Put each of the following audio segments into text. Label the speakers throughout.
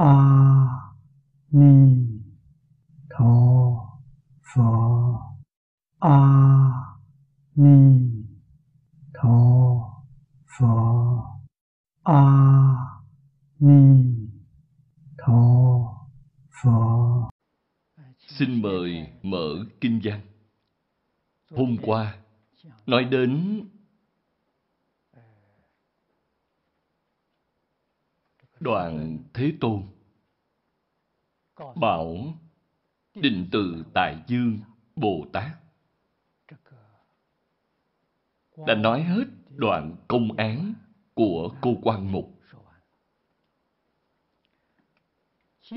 Speaker 1: a ni tho phở a ni tho phở a ni tho phở
Speaker 2: Xin mời mở kinh văn. Hôm qua, nói đến đoàn Thế Tôn bảo định từ Tại Dương Bồ Tát đã nói hết đoạn công án của cô quan mục.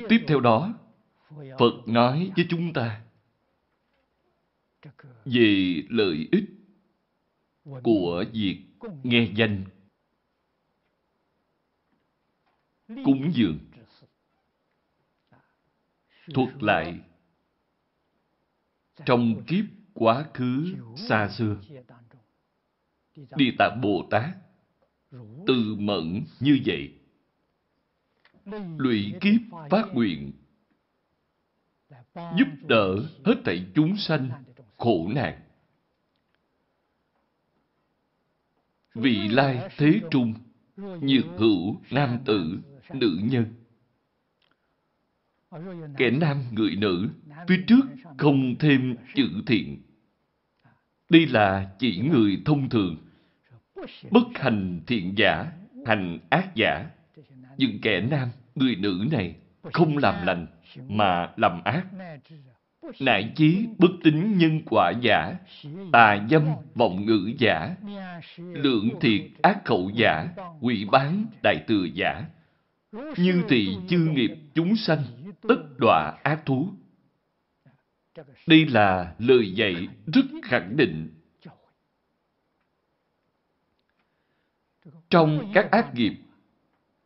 Speaker 2: Tiếp theo đó, Phật nói với chúng ta về lợi ích của việc nghe danh cúng dường. Thuật lại, trong kiếp quá khứ xa xưa, địa tạng bồ tát từ mẫn như vậy, lụy kiếp phát nguyện, giúp đỡ hết thảy chúng sanh khổ nạn. Vị lai thế trung, nhược hữu nam tử nữ nhân. Kẻ nam người nữ phía trước không thêm chữ thiện. Đây là chỉ người thông thường. Bất hành thiện giả hành ác giả. Những kẻ nam người nữ này không làm lành mà làm ác. Nại chí bất tín nhân quả giả tà dâm vọng ngữ giả lượng thiệt ác khẩu giả quỷ bán đại thừa giả như thị chư nghiệp chúng sanh tất đọa ác thú. Đây là lời dạy rất khẳng định. Trong các ác nghiệp,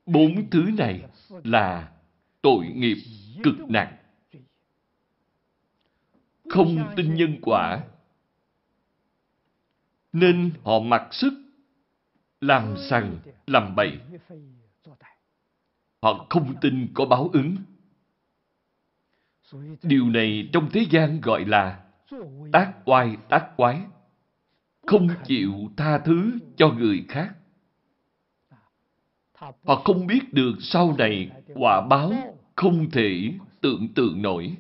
Speaker 2: bốn thứ này là tội nghiệp cực nặng. Không tin nhân quả, nên họ mặc sức làm sằng, làm bậy họ không tin có báo ứng. Điều này trong thế gian gọi là tác oai tác quái. Không chịu tha thứ cho người khác. Họ không biết được sau này quả báo không thể tưởng tượng nổi.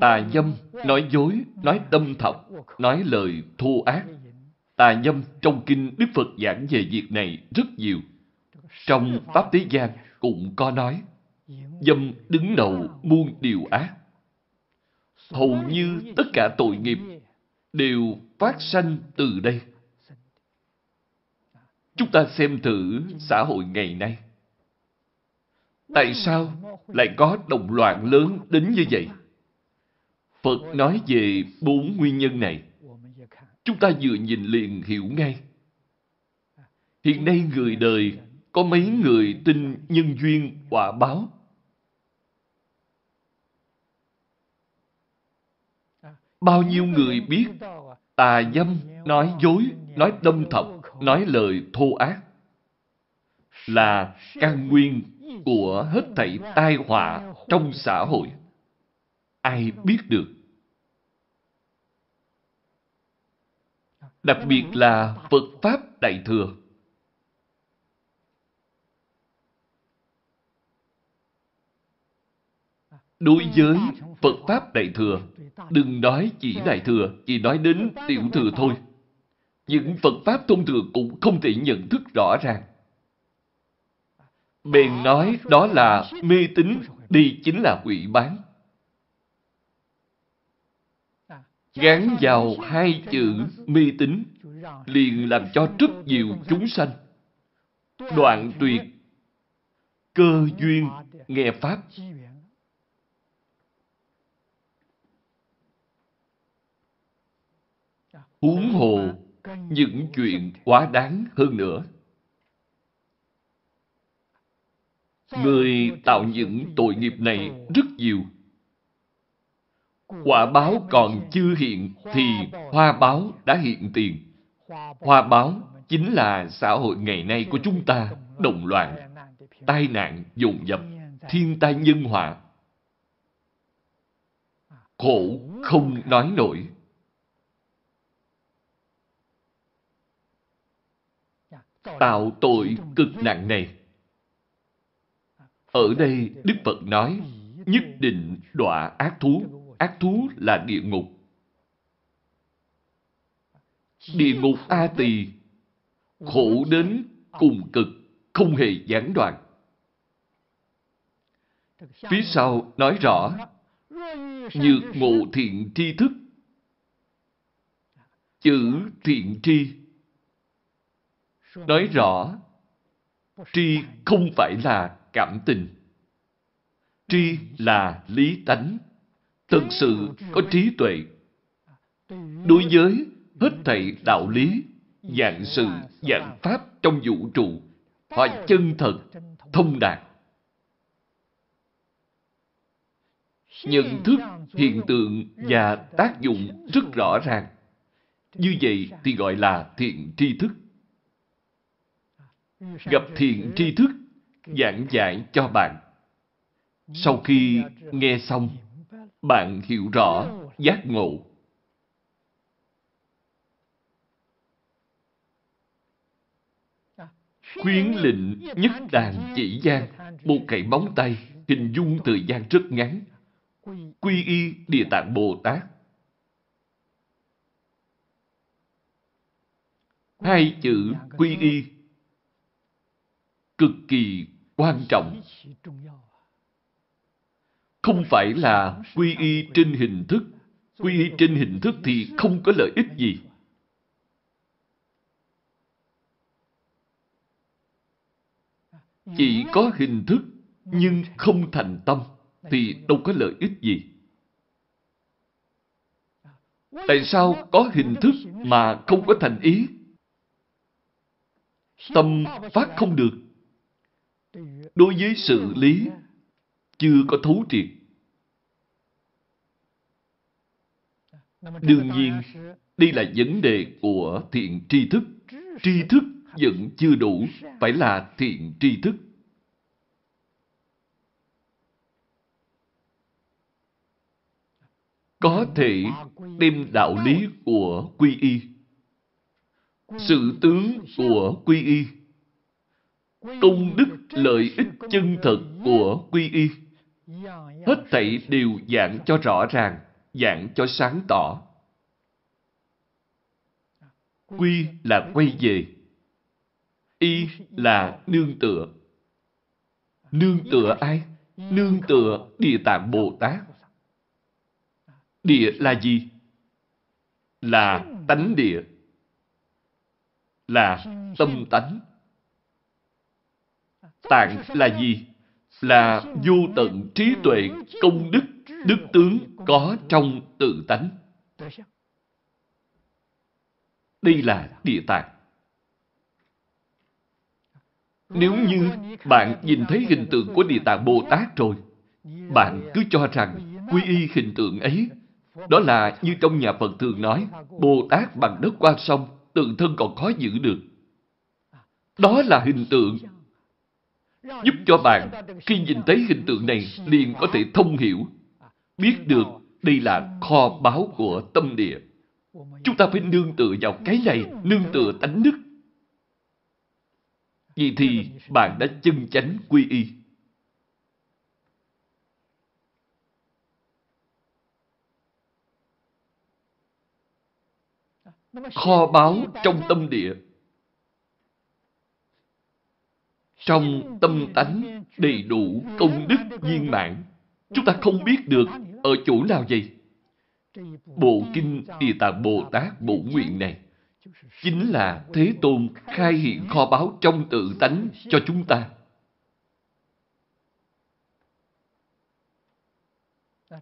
Speaker 2: Tà dâm, nói dối, nói tâm thọc, nói lời thô ác. Tà nhâm trong kinh Đức Phật giảng về việc này rất nhiều. Trong Pháp Tế Giang cũng có nói, dâm đứng đầu muôn điều ác. Hầu như tất cả tội nghiệp đều phát sanh từ đây. Chúng ta xem thử xã hội ngày nay. Tại sao lại có đồng loạn lớn đến như vậy? Phật nói về bốn nguyên nhân này. Chúng ta vừa nhìn liền hiểu ngay. Hiện nay người đời có mấy người tin nhân duyên quả báo? Bao nhiêu người biết tà dâm, nói dối, nói đâm thọc, nói lời thô ác là căn nguyên của hết thảy tai họa trong xã hội ai biết được. Đặc biệt là Phật Pháp Đại Thừa. Đối với Phật Pháp Đại Thừa, đừng nói chỉ Đại Thừa, chỉ nói đến Tiểu Thừa thôi. Những Phật Pháp thông thường cũng không thể nhận thức rõ ràng. Bèn nói đó là mê tín, đi chính là quỷ bán. Gắn vào hai chữ mê tín, liền làm cho rất nhiều chúng sanh. Đoạn tuyệt, cơ duyên nghe pháp. Huống hồ, những chuyện quá đáng hơn nữa. Người tạo những tội nghiệp này rất nhiều. Quả báo còn chưa hiện thì hoa báo đã hiện tiền. Hoa báo chính là xã hội ngày nay của chúng ta động loạn, tai nạn dồn dập, thiên tai nhân họa. Khổ không nói nổi. Tạo tội cực nặng này. Ở đây Đức Phật nói nhất định đọa ác thú. Ác thú là địa ngục. Địa ngục A Tỳ khổ đến cùng cực, không hề gián đoạn. Phía sau nói rõ, như ngộ thiện tri thức. Chữ thiện tri nói rõ, tri không phải là cảm tình. Tri là lý tánh, thật sự có trí tuệ. Đối với hết thảy đạo lý, dạng sự, dạng pháp trong vũ trụ, họ chân thật, thông đạt. Nhận thức hiện tượng và tác dụng rất rõ ràng. Như vậy thì gọi là thiện tri thức. Gặp thiện tri thức, giảng giải cho bạn. Sau khi nghe xong, bạn hiểu rõ, giác ngộ. Khuyến lệnh nhất đàn chỉ gian, một cậy móng tay, hình dung thời gian rất ngắn. Quy y Địa Tạng Bồ Tát. Hai chữ quy y cực kỳ quan trọng. Không phải là quy y trên hình thức. Quy y trên hình thức thì không có lợi ích gì. Chỉ có hình thức nhưng không thành tâm thì đâu có lợi ích gì. Tại sao có hình thức mà không có thành ý? Tâm phát không được. Đối với sự lý, chưa có thấu triệt. Đương nhiên, đây là vấn đề của thiện tri thức. Tri thức vẫn chưa đủ, phải là thiện tri thức. Có thể đem đạo lý của quy y, sự tướng của quy y, công đức lợi ích chân thật của quy y, hết thảy đều giảng cho rõ ràng, giảng cho sáng tỏ. Quy là quay về. Y là nương tựa. Nương tựa ai? Nương tựa Địa Tạng Bồ Tát. Địa là gì? Là tánh địa. Là tâm tánh. Tạng là gì? Là vô tận trí tuệ, công đức, đức tướng có trong tự tánh. Đây là địa tạng. Nếu như bạn nhìn thấy hình tượng của Địa Tạng Bồ Tát rồi, bạn cứ cho rằng quy y hình tượng ấy, đó là như trong nhà Phật thường nói, Bồ Tát bằng đất qua sông, tự thân còn khó giữ được. Đó là hình tượng. Giúp cho bạn, khi nhìn thấy hình tượng này, liền có thể thông hiểu, biết được đây là kho báu của tâm địa. Chúng ta phải nương tựa vào cái này, nương tựa tánh đức. Vì thì bạn đã chân chánh quy y. Kho báu trong tâm địa. Trong tâm tánh đầy đủ công đức viên mãn. Chúng ta không biết được ở chỗ nào vậy. Bộ Kinh Địa Tạng Bồ Tát Bổ Nguyện này chính là Thế Tôn khai hiện kho báu trong tự tánh cho chúng ta.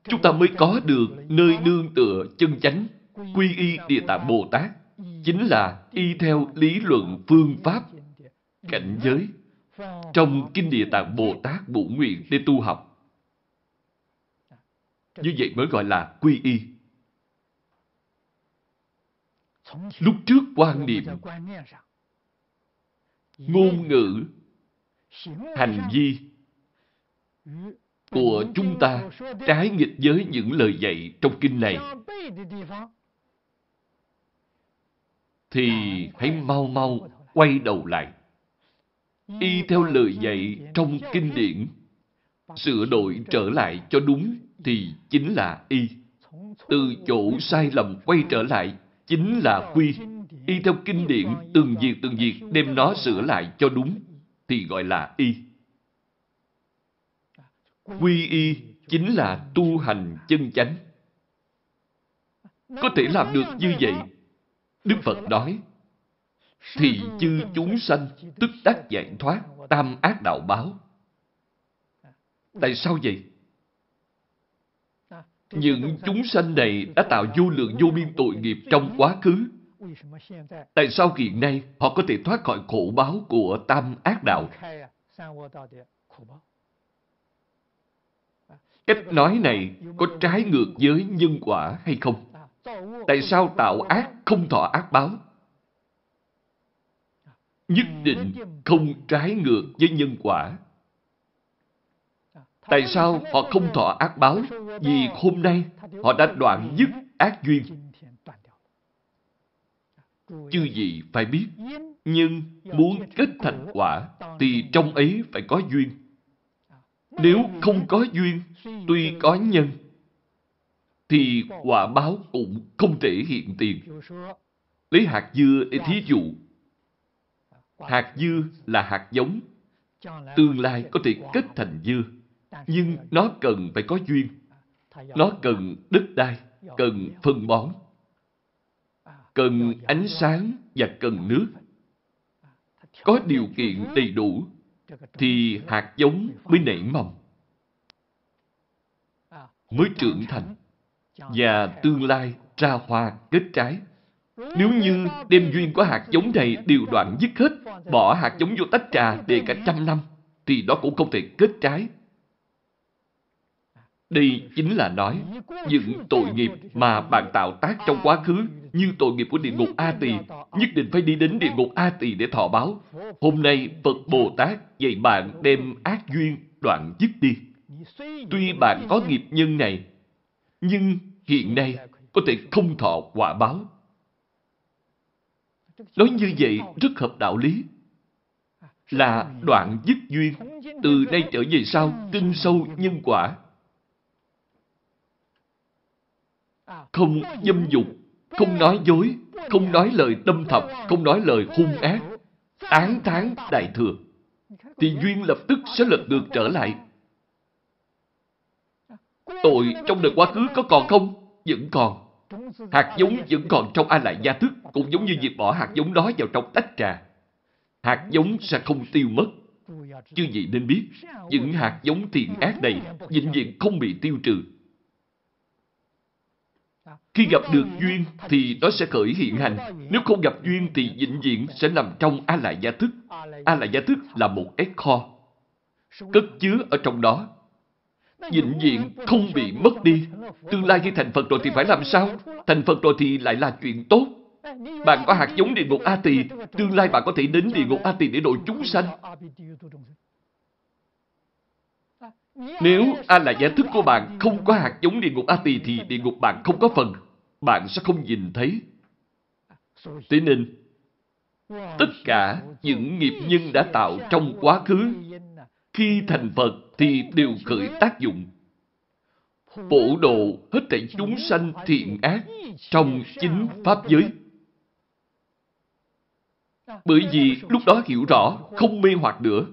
Speaker 2: Chúng ta mới có được nơi nương tựa chân chánh, quy y Địa Tạng Bồ Tát, chính là y theo lý luận phương pháp, cảnh giới, trong Kinh Địa Tạng Bồ Tát Bổ Nguyện để tu học. Như vậy mới gọi là quy y. Lúc trước quan niệm ngôn ngữ, hành vi của chúng ta trái nghịch với những lời dạy trong kinh này, thì hãy mau mau quay đầu lại. Y theo lời dạy trong kinh điển, sửa đổi trở lại cho đúng thì chính là y. Từ chỗ sai lầm quay trở lại chính là quy. Y theo kinh điển từng việc từng việc đem nó sửa lại cho đúng thì gọi là y. Quy y chính là tu hành chân chánh. Có thể làm được như vậy. Đức Phật nói, thì chư chúng sanh tức đắc giải thoát tam ác đạo báo. Tại sao vậy? Những chúng sanh này đã tạo vô lượng vô biên tội nghiệp trong quá khứ. Tại sao hiện nay họ có thể thoát khỏi khổ báo của tam ác đạo? Cách nói này có trái ngược với nhân quả hay không? Tại sao tạo ác không thọ ác báo? Nhất định không trái ngược với nhân quả. Tại sao họ không thọ ác báo? Vì hôm nay họ đã đoạn dứt ác duyên. Chư gì phải biết, nhưng muốn kết thành quả thì trong ấy phải có duyên. Nếu không có duyên, tuy có nhân, thì quả báo cũng không thể hiện tiền. Lấy hạt dưa để thí dụ. Hạt dưa là hạt giống. Tương lai có thể kết thành dưa. Nhưng nó cần phải có duyên. Nó cần đất đai, cần phân bón, cần ánh sáng và cần nước. Có điều kiện đầy đủ thì hạt giống mới nảy mầm, mới trưởng thành và tương lai ra hoa kết trái. Nếu như đem duyên của hạt giống này đều đoạn dứt hết, bỏ hạt giống vô tách trà để cả trăm năm, thì đó cũng không thể kết trái. Đây chính là nói những tội nghiệp mà bạn tạo tác trong quá khứ như tội nghiệp của địa ngục A Tỳ nhất định phải đi đến địa ngục A Tỳ để thọ báo. Hôm nay Phật Bồ Tát dạy bạn đem ác duyên đoạn dứt đi. Tuy bạn có nghiệp nhân này, nhưng hiện nay có thể không thọ quả báo. Nói như vậy rất hợp đạo lý. Là đoạn dứt duyên, từ nay trở về sau, tin sâu nhân quả. Không dâm dục, không nói dối, không nói lời đâm thập, không nói lời hung ác, án tán đại thừa, thì duyên lập tức sẽ lật ngược trở lại. Tội trong đời quá khứ có còn không? Vẫn còn. Hạt giống vẫn còn trong A Lại Gia Thức, cũng giống như việc bỏ hạt giống đó vào trong tách trà. Hạt giống sẽ không tiêu mất. Chứ gì nên biết, những hạt giống thiện ác này vĩnh viễn không bị tiêu trừ. Khi gặp được duyên thì nó sẽ khởi hiện hành. Nếu không gặp duyên thì vĩnh viễn sẽ nằm trong A Lại Gia Thức. A Lại Gia Thức là một cái kho. Cất chứa ở trong đó vĩnh viễn không bị mất đi. Tương lai khi thành Phật rồi thì phải làm sao? Thành Phật rồi thì lại là chuyện tốt. Bạn có hạt giống địa ngục A Tỳ, tương lai bạn có thể đến địa ngục A Tỳ để độ chúng sanh. Nếu A là giải thức của bạn không có hạt giống địa ngục A Tỳ thì địa ngục bạn không có phần. Bạn sẽ không nhìn thấy. Thế nên, tất cả những nghiệp nhân đã tạo trong quá khứ, khi thành Phật thì đều khởi tác dụng. Phổ độ hết thảy chúng sanh thiện ác trong chính Pháp giới. Bởi vì lúc đó hiểu rõ, không mê hoặc nữa.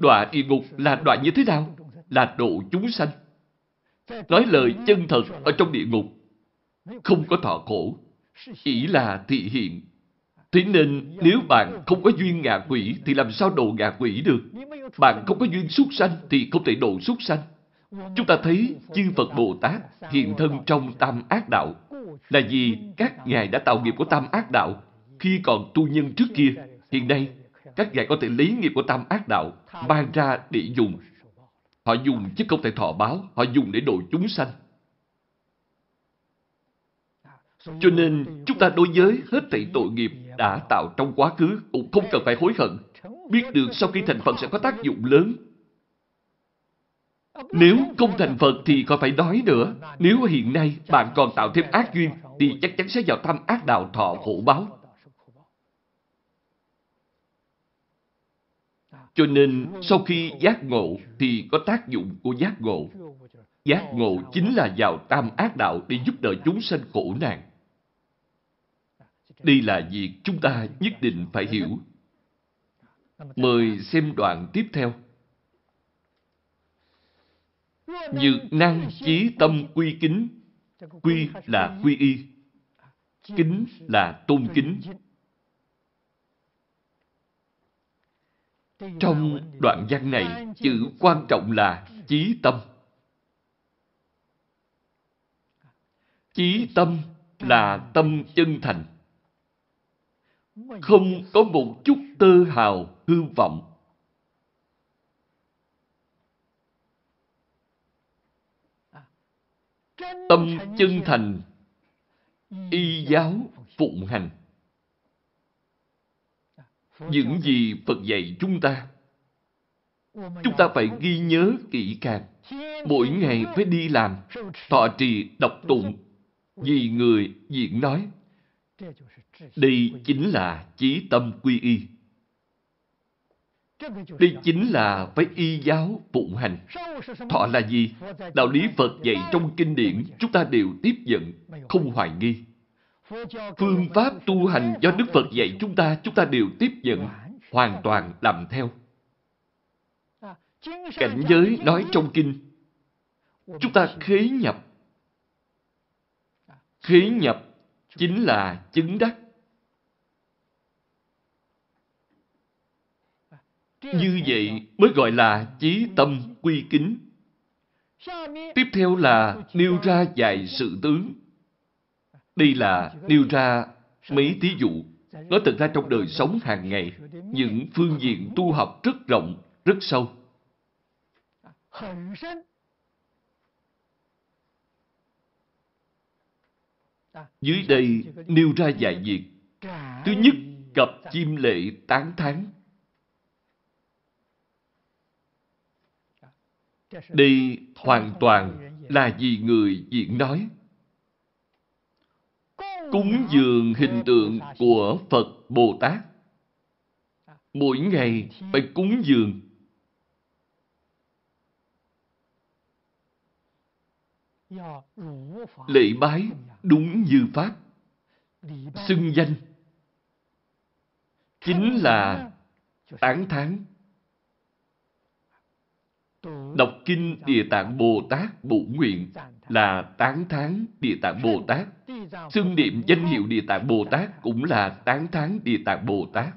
Speaker 2: Đọa địa ngục là đọa như thế nào? Là độ chúng sanh. Nói lời chân thật ở trong địa ngục. Không có thọ khổ. Chỉ là thị hiện. Thế nên nếu bạn không có duyên ngạ quỷ thì làm sao độ ngạ quỷ được? Bạn không có duyên súc sanh thì không thể độ súc sanh. Chúng ta thấy chư Phật Bồ Tát hiện thân trong tam ác đạo là vì các ngài đã tạo nghiệp của tam ác đạo khi còn tu nhân trước kia. Hiện nay, các ngài có thể lấy nghiệp của tam ác đạo mang ra để dùng. Họ dùng chứ không thể thọ báo, họ dùng để độ chúng sanh. Cho nên chúng ta đối với hết thảy tội nghiệp đã tạo trong quá khứ cũng không cần phải hối hận. biết được sau khi thành Phật sẽ có tác dụng lớn. Nếu không thành Phật thì còn phải nói nữa. Nếu hiện nay bạn còn tạo thêm ác duyên, thì chắc chắn sẽ vào tâm ác đạo thọ khổ báo. Cho nên sau khi giác ngộ thì có tác dụng của giác ngộ. Giác ngộ chính là vào tam ác đạo để giúp đỡ chúng sanh khổ nạn. Đây là việc chúng ta nhất định phải hiểu. Mời xem đoạn tiếp theo. Nhược năng chí tâm quy kính. Quy là quy y. Kính là tôn kính. Trong đoạn văn này, chữ quan trọng là chí tâm. Chí tâm là tâm chân thành. Không có một chút tơ hào hư vọng. Tâm chân thành, y giáo phụng hành. Những gì Phật dạy chúng ta, chúng ta phải ghi nhớ kỹ càng. Mỗi ngày phải đi làm, thọ trì đọc tụng, vì người diễn nói. Đây chính là chí tâm quy y. Đây chính là phải y giáo phụng hành. Thọ là gì? Đạo lý Phật dạy trong kinh điển chúng ta đều tiếp nhận, không hoài nghi. Phương pháp tu hành do Đức Phật dạy chúng ta, chúng ta đều tiếp nhận, hoàn toàn làm theo. Cảnh giới nói trong kinh, chúng ta khế nhập. Khế nhập chính là chứng đắc. Như vậy mới gọi là chí tâm quy kính. Tiếp theo là nêu ra vài sự tướng. Đây là nêu ra mấy thí dụ. Nói thật ra trong đời sống hàng ngày, những phương diện tu học rất rộng, rất sâu. Dưới đây nêu ra vài việc. Thứ nhất, cập chim lệ tán thán. Đây hoàn toàn là vì người diễn nói. Cúng dường hình tượng của Phật Bồ Tát. Mỗi ngày phải cúng dường. Lễ bái đúng như Pháp. Xưng danh chính là tán thán Đọc kinh Địa Tạng Bồ Tát Bổ Nguyện là tán thán Địa Tạng Bồ Tát. Xưng niệm danh hiệu Địa Tạng Bồ Tát cũng là tán thán Địa Tạng Bồ Tát.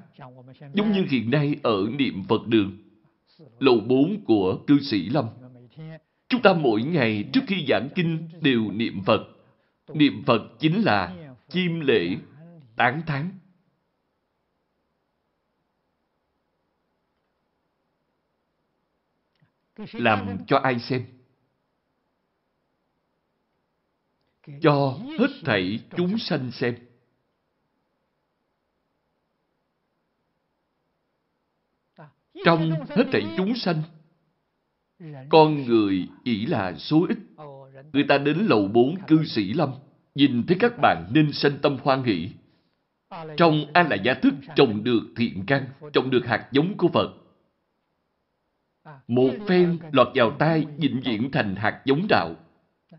Speaker 2: Giống như hiện nay ở niệm Phật đường, lầu 4 của cư sĩ Lâm. Chúng ta mỗi ngày trước khi giảng kinh đều niệm Phật. Niệm Phật chính là chiêm lễ, tán thán. Làm cho ai xem? Cho hết thảy chúng sanh xem. Trong hết thảy chúng sanh, con người chỉ là số ít. Người ta đến lầu bốn cư sĩ lâm, nhìn thấy các bạn nên sanh tâm hoan hỷ. Trong An Là Gia Thức trồng được thiện căn, trồng được hạt giống của Phật. Một phen lọt vào tay vĩnh viễn thành hạt giống đạo.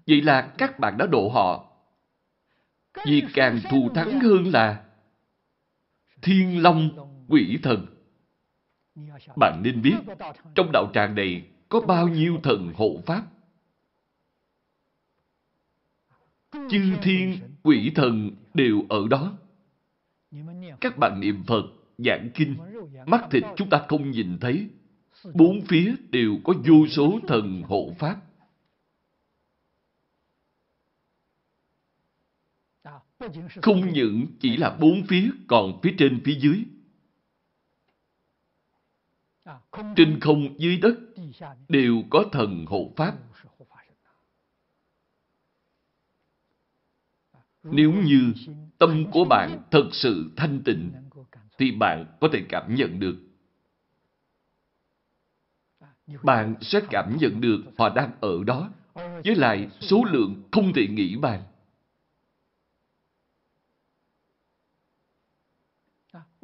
Speaker 2: Vậy là các bạn đã độ họ. Vì càng thù thắng hơn là thiên long quỷ thần. Bạn nên biết, trong đạo tràng này có bao nhiêu thần hộ pháp. Chư thiên, quỷ thần đều ở đó. Các bạn niệm Phật, giảng kinh, mắt thịt chúng ta không nhìn thấy. Bốn phía đều có vô số thần hộ pháp. Không những chỉ là bốn phía, còn phía trên phía dưới. Trên không dưới đất đều có thần hộ pháp. Nếu như tâm của bạn thật sự thanh tịnh, thì bạn có thể cảm nhận được bạn sẽ cảm nhận được họ đang ở đó, với lại số lượng không thể nghĩ bàn.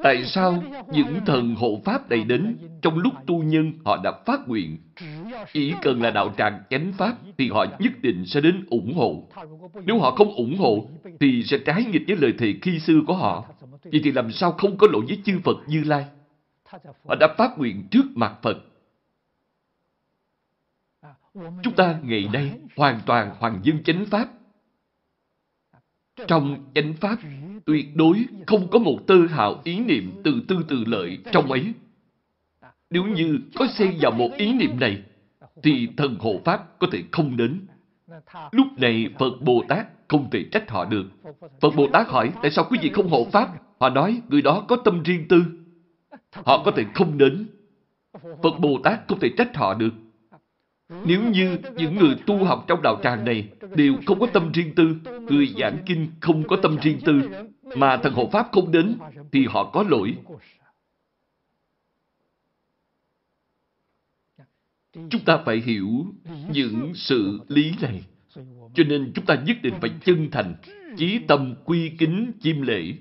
Speaker 2: Tại sao những thần hộ pháp này đến trong lúc tu nhân họ đã phát nguyện chỉ cần là đạo tràng chánh pháp thì họ nhất định sẽ đến ủng hộ. Nếu họ không ủng hộ thì sẽ trái nghịch với lời thề khi xưa của họ. Vậy thì làm sao không có lỗi với chư Phật Như Lai? Họ đã phát nguyện trước mặt Phật. Chúng ta ngày nay hoàn toàn hoàng dân chánh pháp. Trong chánh pháp tuyệt đối không có một tơ hào ý niệm từ tư từ lợi trong ấy. Nếu như có xen vào một ý niệm này, thì thần hộ Pháp có thể không đến. Lúc này Phật Bồ Tát không thể trách họ được. Phật Bồ Tát hỏi tại sao quý vị không hộ Pháp? Họ nói người đó có tâm riêng tư. Họ có thể không đến. Phật Bồ Tát không thể trách họ được. Nếu như những người tu học trong đạo tràng này đều không có tâm riêng tư, người giảng kinh không có tâm riêng tư, mà thần hộ Pháp không đến, thì họ có lỗi. Chúng ta phải hiểu những sự lý này. Cho nên chúng ta nhất định phải chân thành, chí tâm quy kính chiêm lễ.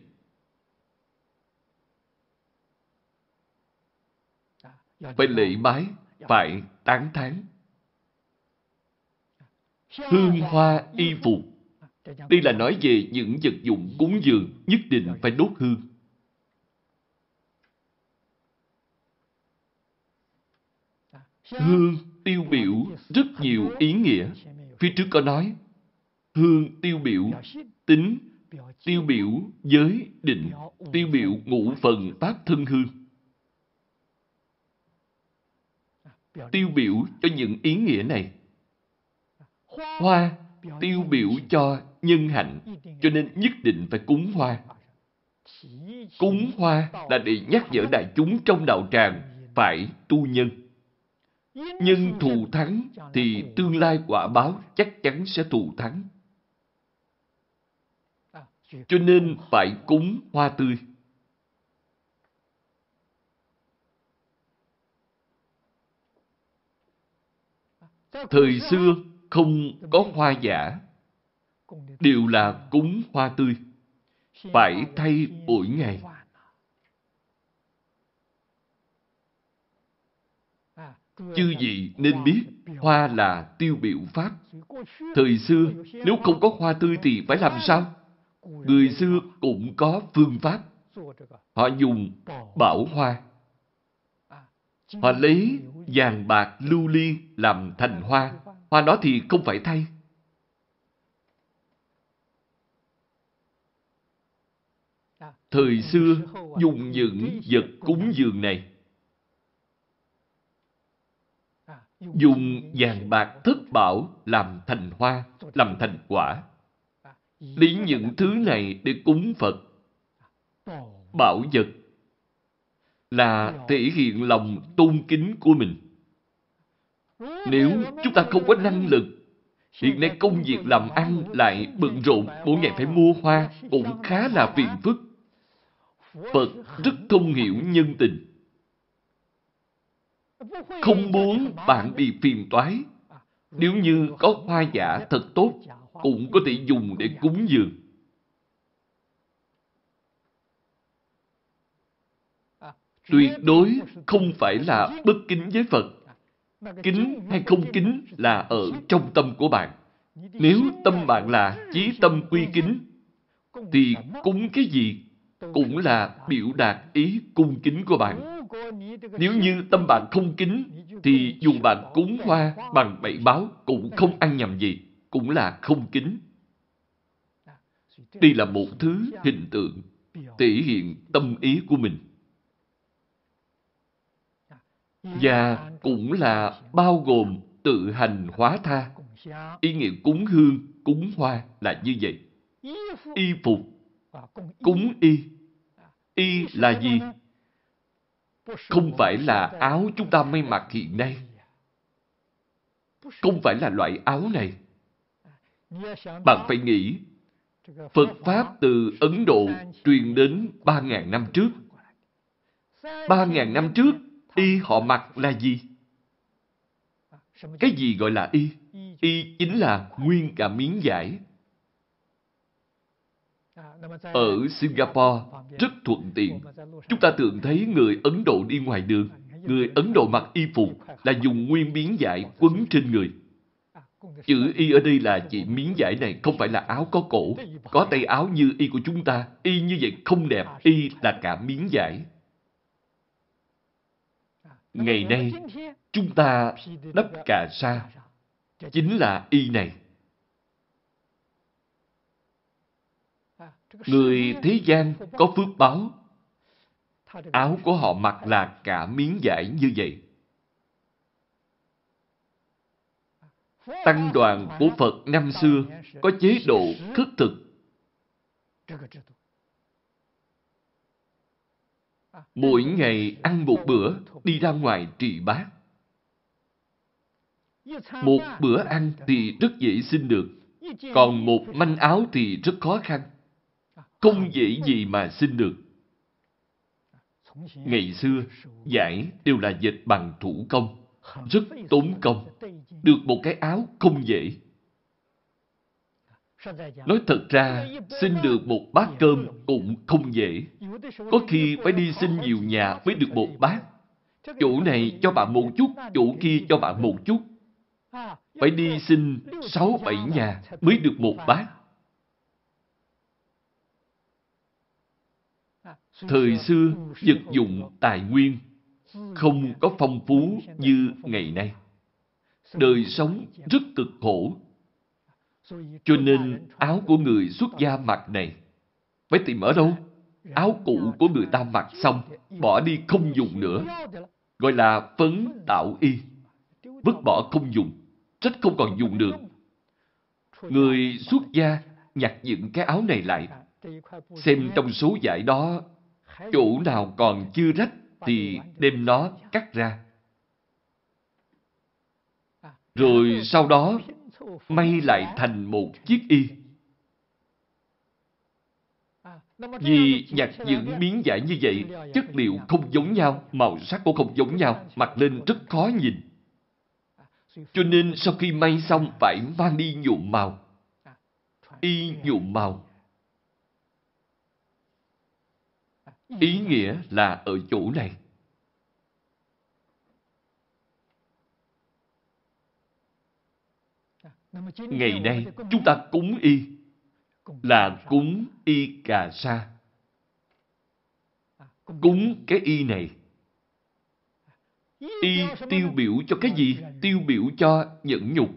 Speaker 2: Phải lễ bái, phải tán thán. Hương hoa y phục. Đây là nói về những vật dụng cúng dường nhất định phải đốt hương. Hương tiêu biểu rất nhiều ý nghĩa. Phía trước có nói, hương tiêu biểu tính, tiêu biểu giới định, tiêu biểu ngũ phần pháp thân hương. Tiêu biểu cho những ý nghĩa này. Hoa tiêu biểu cho nhân hạnh, cho nên nhất định phải cúng hoa. Cúng hoa là để nhắc nhở đại chúng trong đạo tràng phải tu nhân. Nhân thù thắng thì tương lai quả báo chắc chắn sẽ thù thắng. Cho nên phải cúng hoa tươi. Thời xưa không có hoa giả, đều là cúng hoa tươi. Phải thay mỗi ngày. Chư vị nên biết hoa là tiêu biểu pháp. Thời xưa, nếu không có hoa tươi thì phải làm sao? Người xưa cũng có phương pháp. Họ dùng bảo hoa. Họ lấy vàng bạc lưu ly làm thành hoa. Hoa đó thì không phải thay. Thời xưa dùng những vật cúng dường này dùng vàng bạc thất bảo làm thành hoa, làm thành quả. Lấy những thứ này để cúng Phật. Bảo vật là thể hiện lòng tôn kính của mình. Nếu chúng ta không có năng lực, hiện nay công việc làm ăn lại bận rộn, mỗi ngày phải mua hoa, cũng khá là phiền phức. Phật rất thông hiểu nhân tình không muốn bạn bị phiền toái. Nếu như có hoa giả thật tốt, cũng có thể dùng để cúng dường. Tuyệt đối không phải là bất kính với Phật. Kính hay không kính là ở trong tâm của bạn. Nếu tâm bạn là chí tâm quy kính, thì cúng cái gì cũng là biểu đạt ý cung kính của bạn. Nếu như tâm bạn không kính, thì dù bạn cúng hoa bằng bảy báo cũng không ăn nhầm gì, cũng là không kính. Đây là một thứ hình tượng thể hiện tâm ý của mình. Và cũng là bao gồm tự hành hóa tha. Ý nghĩa cúng hương, cúng hoa là như vậy. Y phục, cúng y. Y là gì? không phải là áo chúng ta may mặc hiện nay. Không phải là loại áo này. Bạn phải nghĩ, Phật Pháp từ Ấn Độ truyền đến 3.000 năm trước. 3.000 năm trước, y họ mặc là gì? Cái gì gọi là y? Y chính là nguyên cả miếng vải. Ở Singapore, rất thuận tiện. Chúng ta thường thấy người Ấn Độ đi ngoài đường. Người Ấn Độ mặc y phục là dùng nguyên miếng vải quấn trên người. Chữ y ở đây là chỉ miếng vải này, không phải là áo có cổ. Có tay áo như y của chúng ta. Y như vậy không đẹp. Y là cả miếng vải. Ngày nay, chúng ta đắp cà sa. Chính là y này. Người thế gian có phước báo. Áo của họ mặc là cả miếng vải như vậy. Tăng đoàn của Phật năm xưa có chế độ khất thực. Mỗi ngày ăn một bữa, đi ra ngoài trị bát. Một bữa ăn thì rất dễ xin được, còn một manh áo thì rất khó khăn. Không dễ gì mà xin được. Ngày xưa, giải đều là dệt bằng thủ công, rất tốn công. Được một cái áo không dễ. Nói thật ra, xin được một bát cơm cũng không dễ. Có khi phải đi xin nhiều nhà mới được một bát. Chủ này cho bạn một chút, chủ kia cho bạn một chút. Phải đi xin sáu bảy nhà mới được một bát. Thời xưa, vật dụng tài nguyên không có phong phú như ngày nay. Đời sống rất cực khổ. Cho nên áo của người xuất gia mặc này phải tìm ở đâu? Áo cũ của người ta mặc xong, bỏ đi không dùng nữa. Gọi là phấn tạo y. Vứt bỏ không dùng, rất không còn dùng được. Người xuất gia nhặt những cái áo này lại. Xem trong số giải đó chỗ nào còn chưa rách thì đem nó cắt ra. Rồi sau đó may lại thành một chiếc y. Vì nhặt những miếng vải như vậy, chất liệu không giống nhau, màu sắc cũng không giống nhau, mặc lên rất khó nhìn. Cho nên sau khi may xong phải mang đi nhuộm màu. Y nhuộm màu Ý nghĩa là ở chỗ này. Ngày nay, chúng ta cúng y là cúng y cà sa. Cúng cái y này. Y tiêu biểu cho cái gì? Tiêu biểu cho nhẫn nhục.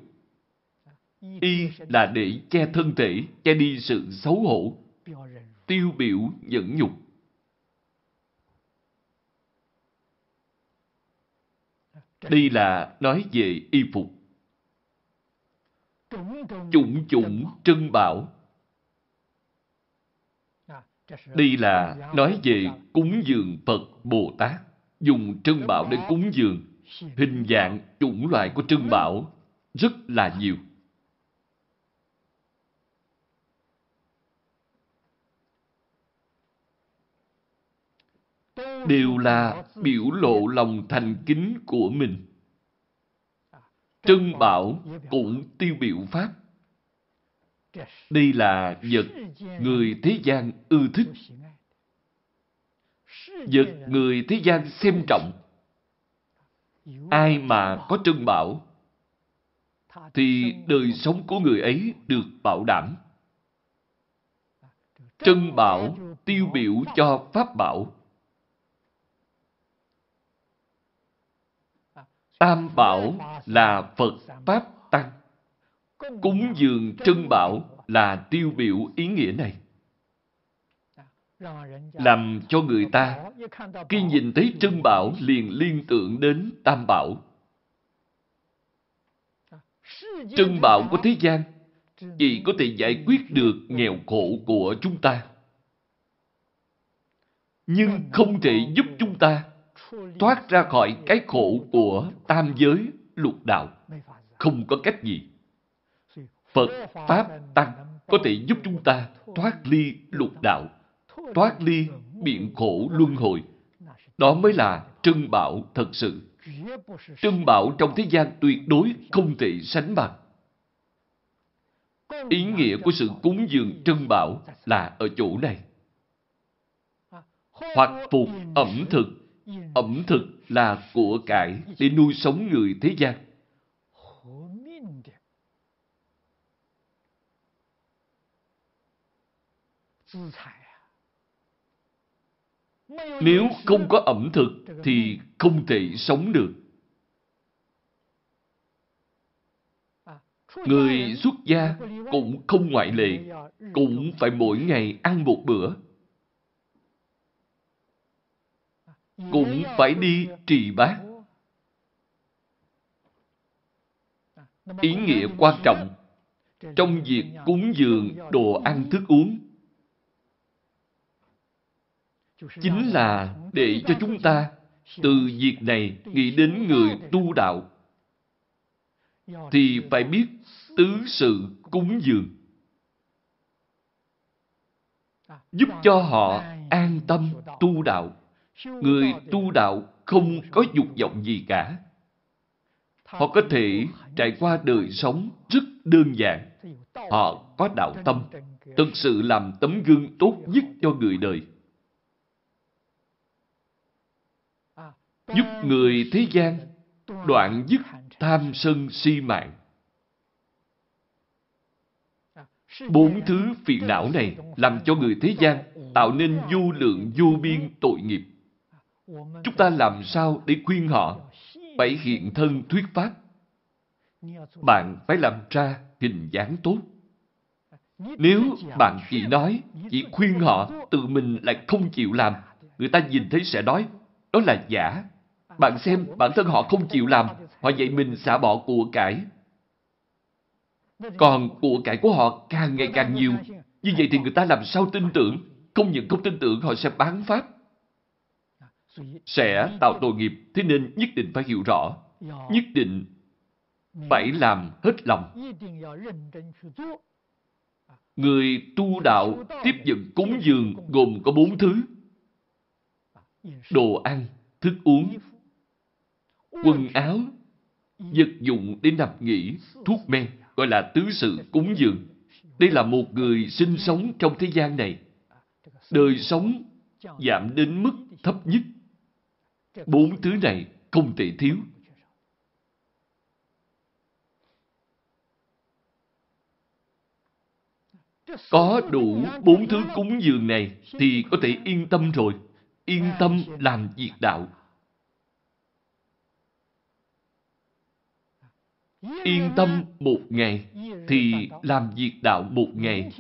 Speaker 2: Y là để che thân thể, che đi sự xấu hổ. Tiêu biểu nhẫn nhục. Đây là nói về y phục. Chủng chủng trân bảo. Đây là nói về cúng dường Phật Bồ Tát. Dùng trân bảo để cúng dường. Hình dạng, chủng loại của trân bảo rất là nhiều. đều là biểu lộ lòng thành kính của mình. Trân bảo cũng tiêu biểu Pháp. Đây là vật người thế gian ưa thích. Vật người thế gian xem trọng. Ai mà có trân bảo, thì đời sống của người ấy được bảo đảm. Trân bảo tiêu biểu cho Pháp bảo. Tam bảo là Phật Pháp Tăng. Cúng dường trân bảo là tiêu biểu ý nghĩa này. Làm cho người ta khi nhìn thấy trân bảo liền liên tưởng đến Tam bảo. Trân bảo của thế gian, chỉ có thể giải quyết được nghèo khổ của chúng ta. Nhưng không thể giúp chúng ta thoát ra khỏi cái khổ của tam giới lục đạo. Không có cách gì. Phật, Pháp, Tăng có thể giúp chúng ta thoát ly lục đạo, thoát ly biện khổ luân hồi. Đó mới là trân bảo thật sự. Trân bảo trong thế gian tuyệt đối không thể sánh bằng. Ý nghĩa của sự cúng dường trân bảo là ở chỗ này. Hoặc phục ẩm thực. Ừ. Ẩm thực là của cải để nuôi sống người thế gian. Nếu không có ẩm thực thì không thể sống được. Người xuất gia cũng không ngoại lệ, cũng phải mỗi ngày ăn một bữa. Cũng phải đi trì bát. Ý nghĩa quan trọng trong việc cúng dường đồ ăn thức uống. Chính là để cho chúng ta từ việc này nghĩ đến người tu đạo. Thì phải biết tứ sự cúng dường. Giúp cho họ an tâm tu đạo người tu đạo không có dục vọng gì cả họ có thể trải qua đời sống rất đơn giản họ có đạo tâm, thực sự làm tấm gương tốt nhất cho người đời giúp người thế gian đoạn dứt tham sân si mạng. Bốn thứ phiền não này làm cho người thế gian tạo nên vô lượng vô biên tội nghiệp. Chúng ta làm sao để khuyên họ phải hiện thân thuyết pháp? Bạn phải làm ra hình dáng tốt. Nếu bạn chỉ nói, chỉ khuyên họ, tự mình lại không chịu làm, người ta nhìn thấy sẽ nói, đó là giả. Bạn xem, bản thân họ không chịu làm, họ dạy mình xả bỏ của cải. Còn của cải của họ càng ngày càng nhiều. Như vậy thì người ta làm sao tin tưởng? Không những không tin tưởng, họ sẽ bán pháp. Sẽ tạo tội nghiệp, thế nên nhất định phải hiểu rõ. Nhất định phải làm hết lòng. Người tu đạo tiếp nhận cúng dường gồm có bốn thứ. Đồ ăn, thức uống, quần áo, vật dụng để nằm nghỉ, thuốc men, gọi là tứ sự cúng dường. Đây là một người sinh sống trong thế gian này. Đời sống giảm đến mức thấp nhất. Bốn thứ này không thể thiếu. Có đủ bốn thứ cúng dường này thì có thể yên tâm rồi. Yên tâm làm việc đạo. Yên tâm một ngày thì làm việc đạo một ngày.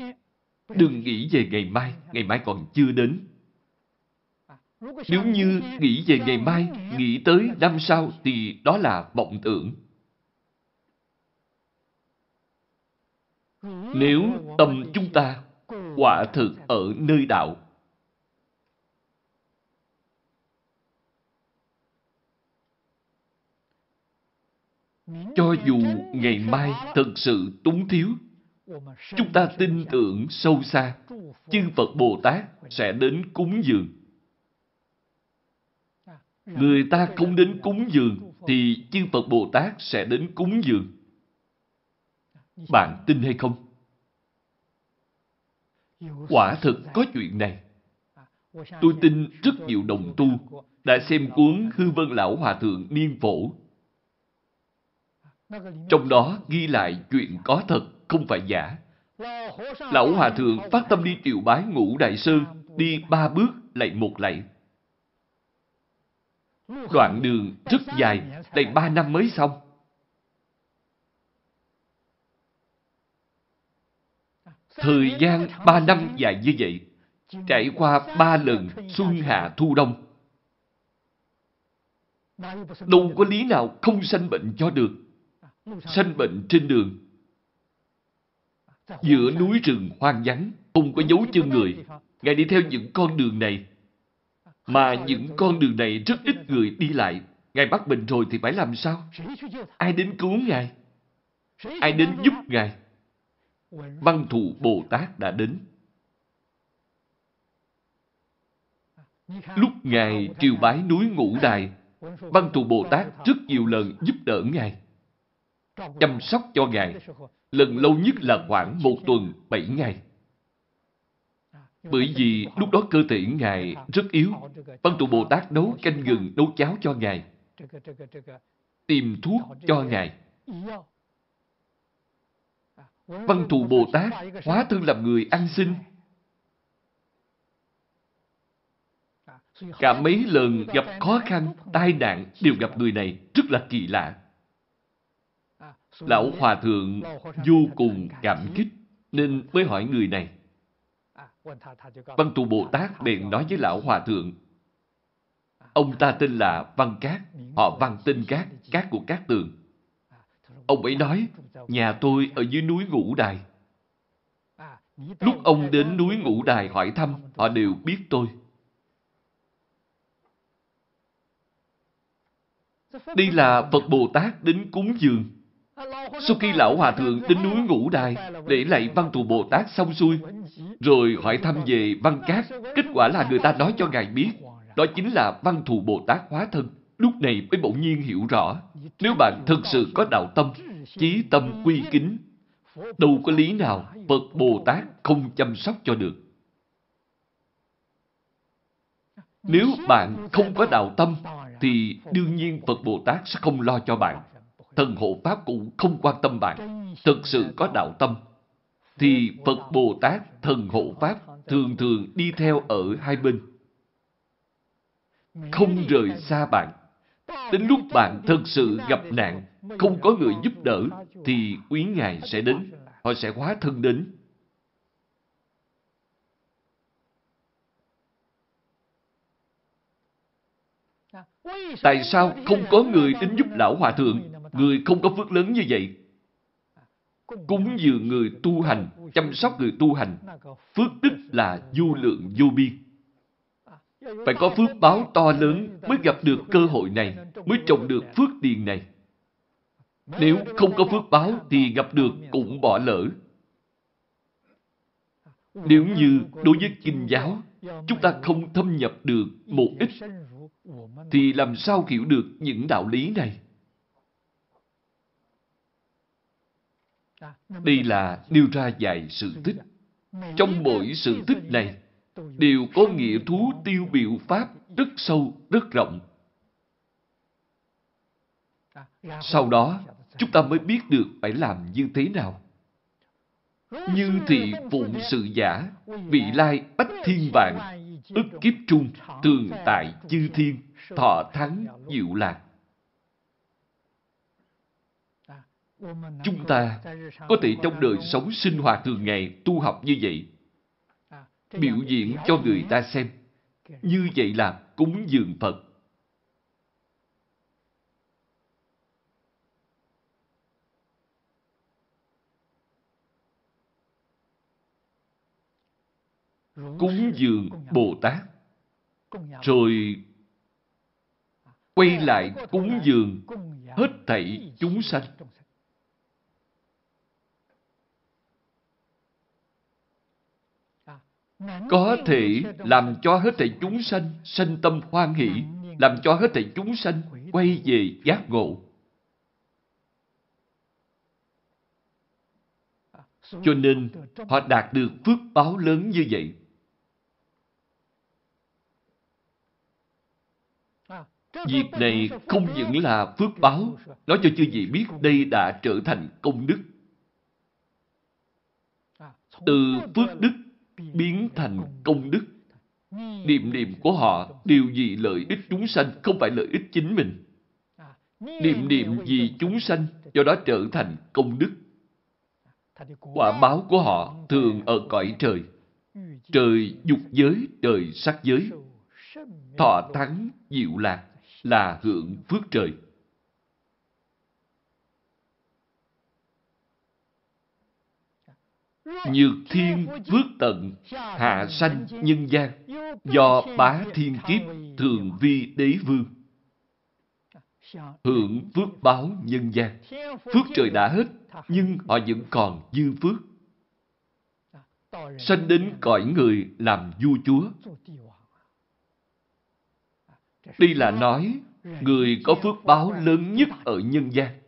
Speaker 2: Đừng nghĩ về ngày mai, ngày mai còn chưa đến. Nếu như nghĩ về ngày mai, nghĩ tới năm sau thì đó là vọng tưởng. Nếu tâm chúng ta quả thực ở nơi đạo, Cho dù ngày mai thật sự túng thiếu, chúng ta tin tưởng sâu xa, chư Phật Bồ Tát sẽ đến cúng dường. Người ta không đến cúng dường, thì chư Phật Bồ Tát sẽ đến cúng dường. Bạn tin hay không? Quả thực có chuyện này. Tôi tin rất nhiều đồng tu đã xem cuốn Hư Vân Lão Hòa Thượng Niên Phổ trong đó ghi lại chuyện có thật, không phải giả. Lão Hòa Thượng phát tâm đi triều bái ngũ Đại sư, đi ba bước lạy một lạy. Đoạn đường rất dài, đầy ba năm mới xong. Thời gian ba năm dài như vậy, trải qua ba lần xuân hạ thu đông. Đâu có lý nào không sanh bệnh cho được sanh bệnh trên đường. Giữa núi rừng hoang vắng, không có dấu chân người. Ngài đi theo những con đường này. Mà những con đường này rất ít người đi lại. Ngài bắt bệnh rồi thì phải làm sao? Ai đến cứu Ngài? Ai đến giúp Ngài? Văn thù Bồ Tát đã đến. Lúc Ngài triều bái núi Ngũ Đài, Văn Thù Bồ Tát rất nhiều lần giúp đỡ Ngài, chăm sóc cho Ngài. Lần lâu nhất là khoảng một tuần, bảy ngày. Bởi vì lúc đó cơ thể Ngài rất yếu. Văn Thù Bồ Tát nấu canh gừng, nấu cháo cho Ngài. Tìm thuốc cho Ngài. Văn Thù Bồ Tát hóa thân làm người ăn xin. Cả mấy lần gặp khó khăn, tai nạn đều gặp người này rất là kỳ lạ. Lão Hòa Thượng vô cùng cảm kích nên mới hỏi người này. Văn Tù Bồ Tát bèn nói với Lão Hòa Thượng. Ông ta tên là Văn Cát, họ Văn tên Cát, Cát của Cát Tường. Ông ấy nói, nhà tôi ở dưới núi Ngũ Đài. Lúc ông đến núi Ngũ Đài hỏi thăm, họ đều biết tôi. Đây là Phật Bồ Tát đến cúng dường. Sau khi Lão Hòa Thượng đến núi Ngũ Đài để lại văn thù Bồ Tát xong xuôi, rồi hỏi thăm về văn cát, kết quả là người ta nói cho Ngài biết, đó chính là văn thù Bồ Tát hóa thân. Lúc này mới bỗng nhiên hiểu rõ, nếu bạn thực sự có đạo tâm, chí tâm quy kính, đâu có lý nào Phật Bồ Tát không chăm sóc cho được. Nếu bạn không có đạo tâm, thì đương nhiên Phật Bồ Tát sẽ không lo cho bạn. Thần hộ Pháp cũng không quan tâm bạn. Thực sự có đạo tâm, thì Phật Bồ Tát, thần hộ Pháp thường thường đi theo ở hai bên. Không rời xa bạn. Đến lúc bạn thực sự gặp nạn, không có người giúp đỡ, thì quý Ngài sẽ đến. Họ sẽ hóa thân đến. Tại sao không có người đến giúp Lão Hòa Thượng? Người không có phước lớn như vậy. Cúng dường người tu hành, chăm sóc người tu hành. Phước đức là vô lượng vô biên. Phải có phước báo to lớn mới gặp được cơ hội này, mới trồng được phước điền này. Nếu không có phước báo thì gặp được cũng bỏ lỡ. Nếu như đối với kinh giáo, chúng ta không thâm nhập được một ít, thì làm sao hiểu được những đạo lý này? Đây là nêu ra vài sự tích. Trong mỗi sự tích này, đều có nghĩa thú tiêu biểu pháp rất sâu, rất rộng. Sau đó, chúng ta mới biết được phải làm như thế nào. Như thị phụng sự giả, vị lai bách thiên vạn, ức kiếp trung, thường tại chư thiên, thọ thắng diệu lạc. Chúng ta có thể trong đời sống sinh hoạt thường ngày tu học như vậy, biểu diễn cho người ta xem. Như vậy là cúng dường Phật. Cúng dường Bồ Tát. Rồi quay lại cúng dường hết thảy chúng sanh. Có thể làm cho hết thảy chúng sanh sanh tâm hoan hỷ, làm cho hết thảy chúng sanh quay về giác ngộ. Cho nên họ đạt được phước báo lớn như vậy. Việc này không những là phước báo, nói cho chư vị biết đây đã trở thành công đức. Từ phước đức biến thành công đức. Niệm niệm của họ đều vì lợi ích chúng sanh, không phải lợi ích chính mình. Niệm niệm vì chúng sanh, do đó trở thành công đức. Quả báo của họ thường ở cõi trời. Trời dục giới, trời sắc giới. Thọ thắng, diệu lạc là hưởng phước trời. Nhược thiên phước tận, hạ sanh nhân gian, do bá thiên kiếp thường vi đế vương. Hưởng phước báo nhân gian. Phước trời đã hết, nhưng họ vẫn còn dư phước. Sanh đến cõi người làm vua chúa. Đây là nói người có phước báo lớn nhất ở nhân gian.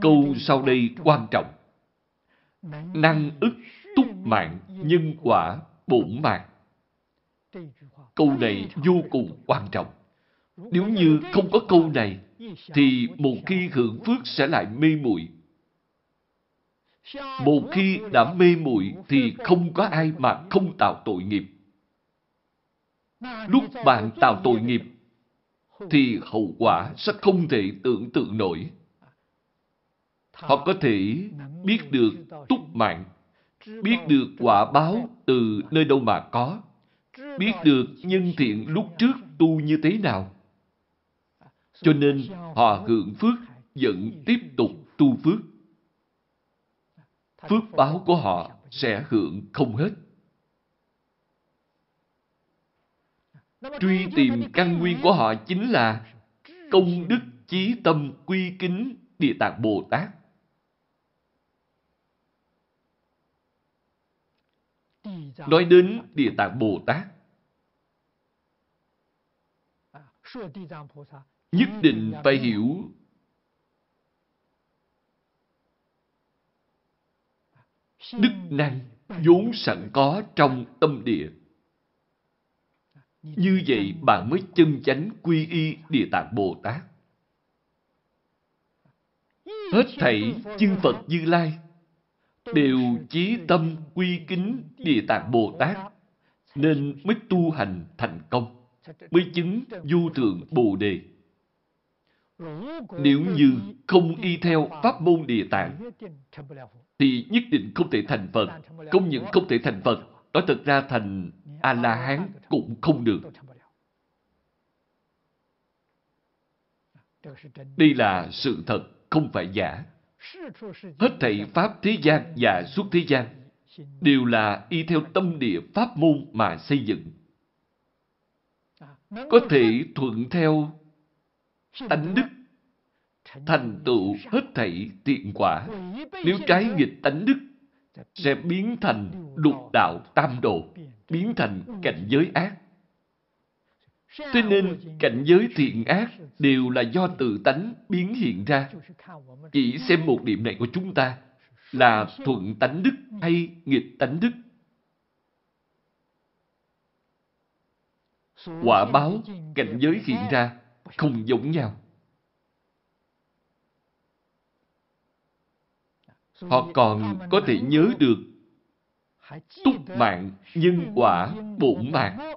Speaker 2: Câu sau đây quan trọng. Năng ức túc mạng, nhân quả, bổn mạng. Câu này vô cùng quan trọng. Nếu như không có câu này, thì một khi hưởng phước sẽ lại mê muội. Một khi đã mê muội thì không có ai mà không tạo tội nghiệp. Lúc bạn tạo tội nghiệp, thì hậu quả sẽ không thể tưởng tượng nổi. Họ có thể biết được túc mạng, biết được quả báo từ nơi đâu mà có, biết được nhân thiện lúc trước tu như thế nào. Cho nên họ hưởng phước vẫn tiếp tục tu phước. Phước báo của họ sẽ hưởng không hết. Truy tìm căn nguyên của họ chính là công đức chí tâm quy kính Địa Tạng Bồ Tát. Nói đến Địa Tạng Bồ Tát, nhất định phải hiểu. Đức năng vốn sẵn có trong tâm địa. Như vậy bạn mới chân chánh quy y Địa Tạng Bồ Tát. Hết thảy chư Phật Như Lai đều chí tâm quy kính Địa Tạng Bồ Tát nên mới tu hành thành công, mới chứng vô thượng Bồ Đề. Nếu như không y theo pháp môn Địa Tạng, thì nhất định không thể thành Phật. Không những không thể thành Phật, nói thật ra thành A-la-hán cũng không được. Đây là sự thật, không phải giả. Hết thảy Pháp thế gian và suốt thế gian đều là y theo tâm địa Pháp môn mà xây dựng. Có thể thuận theo tánh đức thành tựu hết thảy tiện quả. Nếu trái nghịch tánh đức, sẽ biến thành lục đạo tam đồ, biến thành cảnh giới ác. Thế nên cảnh giới thiện ác đều là do tự tánh biến hiện ra. Chỉ xem một điểm này của chúng ta là thuận tánh đức hay nghịch tánh đức. Quả báo, cảnh giới hiện ra không giống nhau. Họ còn có thể nhớ được túc mạng, nhân quả, bổn mạng.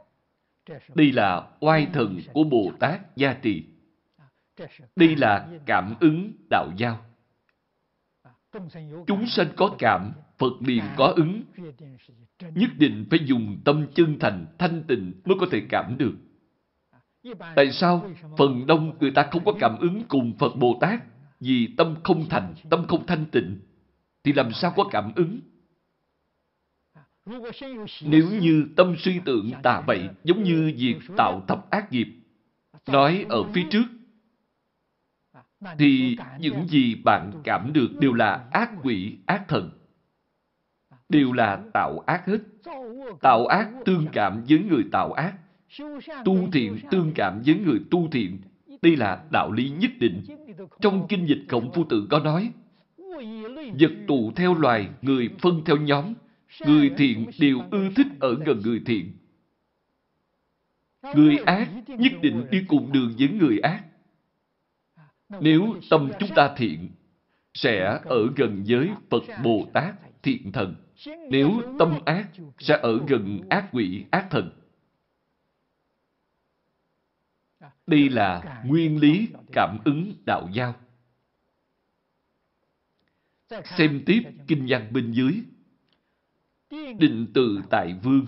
Speaker 2: Đây là oai thần của Bồ Tát gia trì. Đây là cảm ứng đạo giao. Chúng sanh có cảm, Phật liền có ứng. Nhất định phải dùng tâm chân thành, thanh tịnh mới có thể cảm được. Tại sao phần đông người ta không có cảm ứng cùng Phật Bồ Tát? Vì tâm không thành, tâm không thanh tịnh thì làm sao có cảm ứng? Nếu như tâm suy tưởng tà bậy giống như việc tạo thập ác nghiệp, nói ở phía trước, thì những gì bạn cảm được đều là ác quỷ, ác thần. Đều là tạo ác hết. Tạo ác tương cảm với người tạo ác. Tu thiện tương cảm với người tu thiện. Đây là đạo lý nhất định. Trong kinh dịch Khổng Phu Tử có nói, Vật tụ theo loài, người phân theo nhóm. Người thiện đều ưa thích ở gần người thiện. Người ác nhất định đi cùng đường với người ác. Nếu tâm chúng ta thiện, sẽ ở gần với Phật Bồ Tát thiện thần. Nếu tâm ác, sẽ ở gần ác quỷ ác thần. Đây là nguyên lý cảm ứng đạo giao. Xem tiếp kinh văn bên dưới. Định từ tại vương.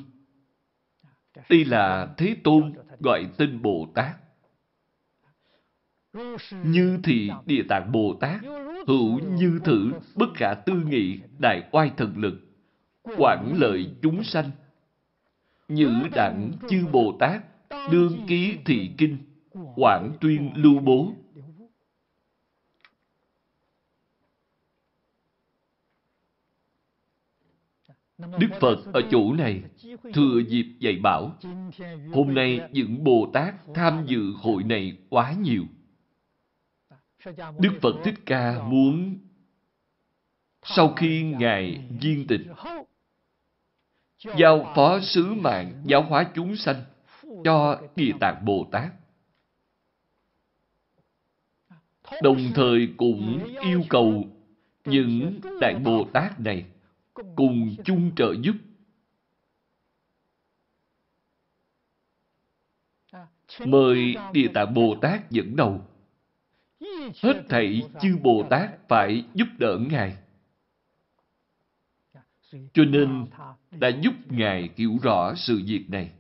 Speaker 2: Đây là Thế Tôn gọi tên Bồ Tát. Như thị Địa Tạng Bồ Tát, hữu như thử, bất khả tư nghị, đại oai thần lực, quản lợi chúng sanh. Nhữ đẳng chư Bồ Tát, đương ký thị kinh, quảng tuyên lưu bố. Đức Phật ở chỗ này thừa dịp dạy bảo. Hôm nay những Bồ Tát tham dự hội này quá nhiều. Đức Phật Thích Ca muốn sau khi Ngài viên tịch, giao phó sứ mạng, giáo hóa chúng sanh cho Địa Tạng Bồ Tát. Đồng thời cũng yêu cầu những đại Bồ Tát này cùng chung trợ giúp. Mời Địa Tạng Bồ Tát dẫn đầu. Hết thảy chư Bồ Tát phải giúp đỡ Ngài. Cho nên đã giúp Ngài hiểu rõ sự việc này.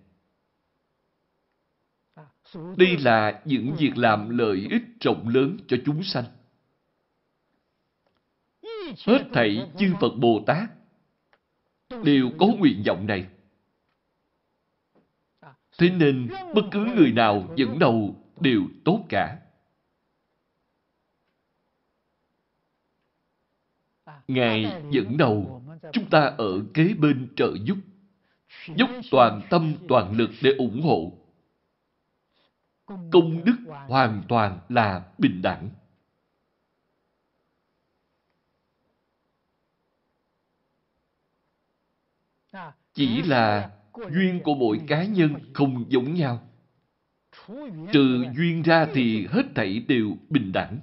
Speaker 2: Đây là những việc làm lợi ích rộng lớn cho chúng sanh. Hết thảy chư Phật Bồ Tát đều có nguyện vọng này. Thế nên, bất cứ người nào dẫn đầu đều tốt cả. Ngài dẫn đầu, chúng ta ở kế bên trợ giúp, dốc toàn tâm toàn lực để ủng hộ. Công đức hoàn toàn là bình đẳng. Chỉ là duyên của mỗi cá nhân không giống nhau. Trừ duyên ra thì hết thảy đều bình đẳng.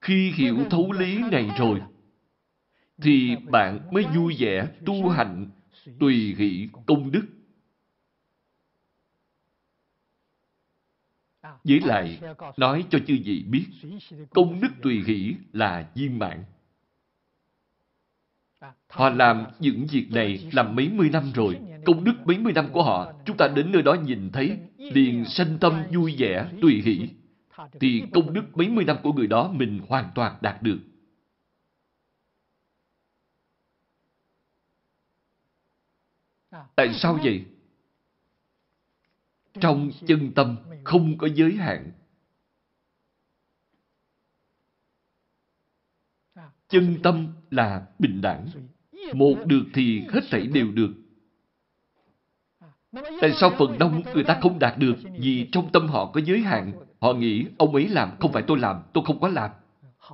Speaker 2: Khi hiểu thấu lý này rồi, thì bạn mới vui vẻ tu hành tùy hỷ công đức. Với lại, nói cho chư vị biết, công đức tùy hỷ là viên mãn. Họ làm những việc này làm mấy mươi năm rồi. Công đức mấy mươi năm của họ, chúng ta đến nơi đó nhìn thấy, liền sanh tâm vui vẻ, tùy hỷ. Thì công đức mấy mươi năm của người đó mình hoàn toàn đạt được. Tại sao vậy? Trong chân tâm không có giới hạn. Chân tâm là bình đẳng. Một được thì hết thảy đều được. Tại sao phần đông người ta không đạt được? Vì trong tâm họ có giới hạn. Họ nghĩ ông ấy làm, không phải tôi làm, tôi không có làm.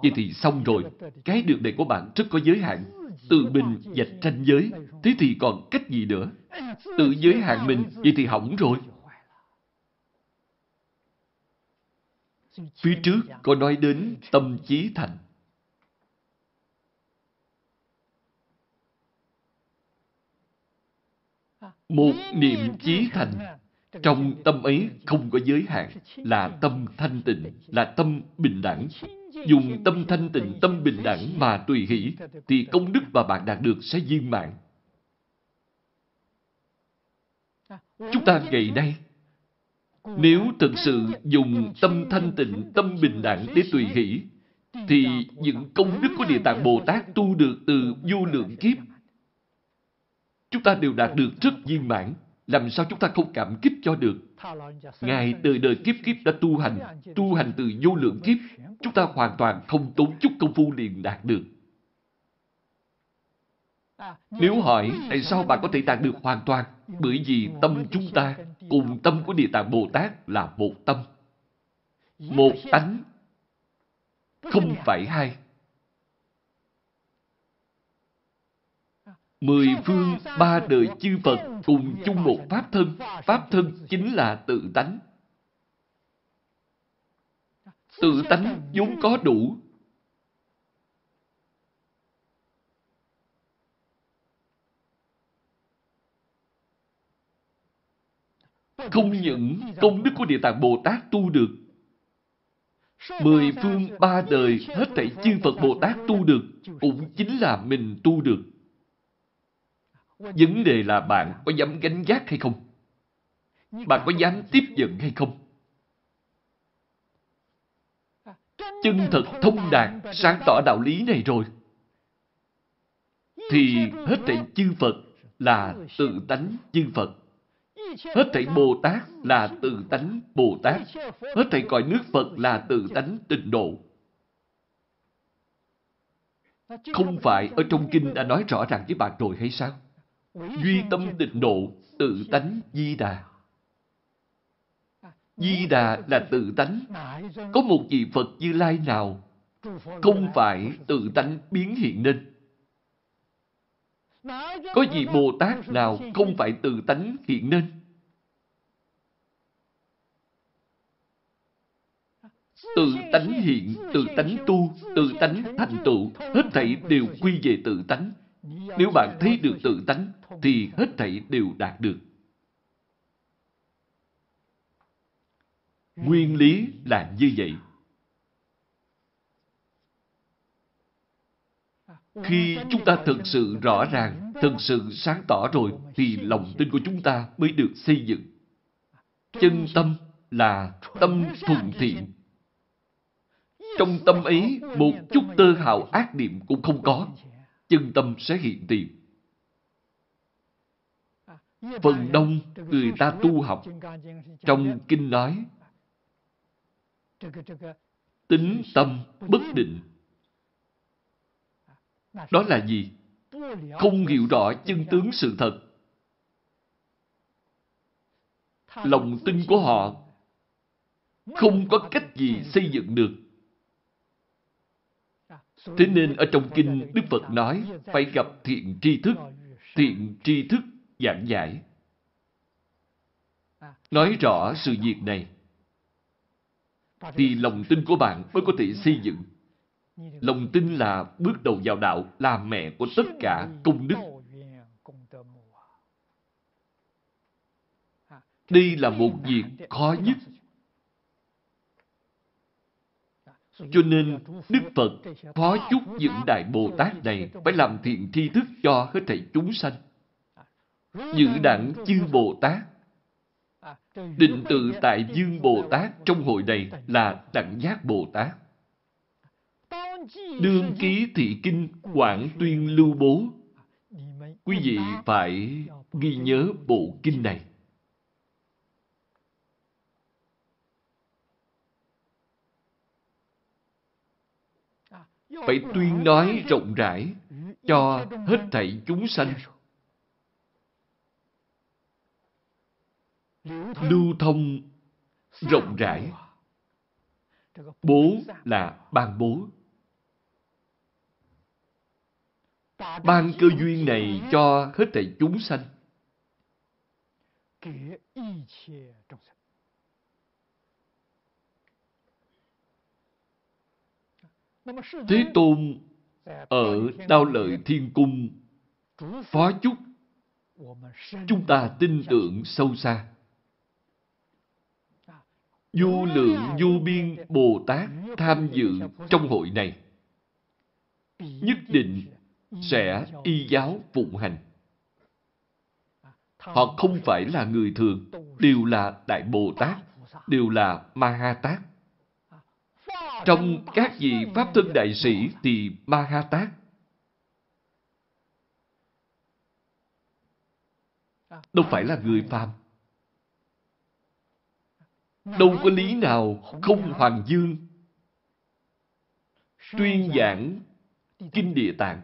Speaker 2: Vậy thì xong rồi. Cái được này của bạn rất có giới hạn. Tự mình dạch tranh giới. Thế thì còn cách gì nữa? Tự giới hạn mình, vậy thì hỏng rồi. Phía trước có nói đến tâm trí thành. Một niệm chí thành, trong tâm ấy không có giới hạn, là tâm thanh tịnh, là tâm bình đẳng. Dùng tâm thanh tịnh, tâm bình đẳng mà tùy hỷ, thì công đức mà bạn đạt được sẽ viên mãn. Chúng ta ngày nay, nếu thực sự dùng tâm thanh tịnh, tâm bình đẳng để tùy hỷ, thì những công đức của Địa Tạng Bồ Tát tu được từ vô lượng kiếp Chúng ta đều đạt được rất viên mãn. Làm sao chúng ta không cảm kích cho được? Ngài đời đời kiếp kiếp đã tu hành, tu hành từ vô lượng kiếp. Chúng ta hoàn toàn không tốn chút công phu liền đạt được. Nếu hỏi tại sao bạn có thể đạt được hoàn toàn? Bởi vì tâm chúng ta cùng tâm của Địa Tạng Bồ Tát là một tâm. Một tánh, không phải hai. Mười phương ba đời chư Phật cùng chung một Pháp thân. Pháp thân chính là tự tánh. Tự tánh vốn có đủ. Không những công đức của Địa Tạng Bồ Tát tu được, Mười phương ba đời hết thảy chư Phật Bồ Tát tu được, cũng chính là mình tu được. Vấn đề là bạn có dám gánh giác hay không? Bạn có dám tiếp nhận hay không? Chân thật thông đạt, sáng tỏ đạo lý này rồi. Thì hết thảy chư Phật là tự tánh chư Phật. Hết thảy Bồ Tát là tự tánh Bồ Tát. Hết thảy cõi nước Phật là tự tánh tịnh độ. Không phải ở trong kinh đã nói rõ ràng với bạn rồi hay sao? Duy tâm tịnh độ, tự tánh di đà. Di đà là tự tánh. Có một vị Phật Như Lai nào không phải tự tánh biến hiện nên? Có vị Bồ Tát nào không phải tự tánh hiện nên? Tự tánh hiện, tự tánh tu, tự tánh thành tựu, hết thảy đều quy về tự tánh. Nếu bạn thấy được tự tánh, thì hết thảy đều đạt được. Nguyên lý là như vậy. Khi chúng ta thực sự rõ ràng, thực sự sáng tỏ rồi, thì lòng tin của chúng ta mới được xây dựng. Chân tâm là tâm thuần thiện. Trong tâm ấy, một chút tơ hào ác niệm cũng không có. Chân tâm sẽ hiện tiền. Phần đông người ta tu học trong kinh nói tính tâm bất định đó là gì? Không hiểu rõ chân tướng sự thật. Lòng tin của họ không có cách gì xây dựng được. Thế nên ở trong kinh Đức Phật nói phải gặp thiện tri thức, thiện tri thức giảng giải. Nói rõ sự việc này thì lòng tin của bạn mới có thể xây dựng. Lòng tin là bước đầu vào đạo, là mẹ của tất cả công đức. Đây là một việc khó nhất. Cho nên, Đức Phật phó chúc những Đại Bồ Tát này phải làm thiện tri thức cho hết thảy chúng sanh. Những đẳng chư Bồ Tát Định tự tại Dương Bồ Tát trong hội này là đẳng giác Bồ Tát. Đương ký thị kinh Quảng Tuyên Lưu Bố. Quý vị phải ghi nhớ bộ kinh này. Phải tuyên nói rộng rãi cho hết thảy chúng sanh. Lưu thông rộng rãi. Bố là ban bố. Ban cơ duyên này cho hết thảy chúng sanh. Thế Tôn ở Đao Lợi Thiên Cung phó chúc chúng ta tin tưởng sâu xa. Du lượng du biên Bồ Tát tham dự trong hội này. Nhất định sẽ y giáo phụng hành. Họ không phải là người thường, đều là Đại Bồ Tát, đều là Ma Ha Tát. Trong các vị Pháp thân đại sĩ thì Ma Ha Tát. Đâu phải là người phàm. Đâu có lý nào không hoàng dương tuyên giảng Kinh Địa Tạng.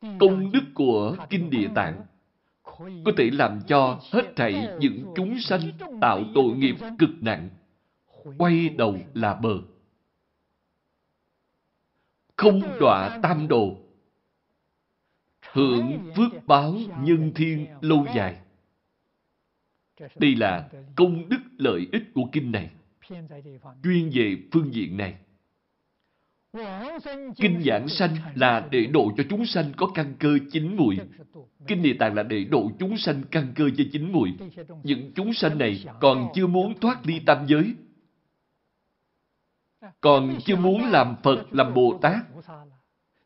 Speaker 2: Công đức của Kinh Địa Tạng có thể làm cho hết thảy những chúng sanh tạo tội nghiệp cực nặng, quay đầu là bờ. Không đọa tam đồ, hưởng phước báo nhân thiên lâu dài. Đây là công đức lợi ích của kinh này, chuyên về phương diện này. Kinh giảng sanh là để độ cho chúng sanh có căn cơ chín mùi. Kinh Địa Tạng là để độ chúng sanh căn cơ cho chín mùi. Những chúng sanh này còn chưa muốn thoát ly tam giới. Còn chưa muốn làm Phật, làm Bồ Tát.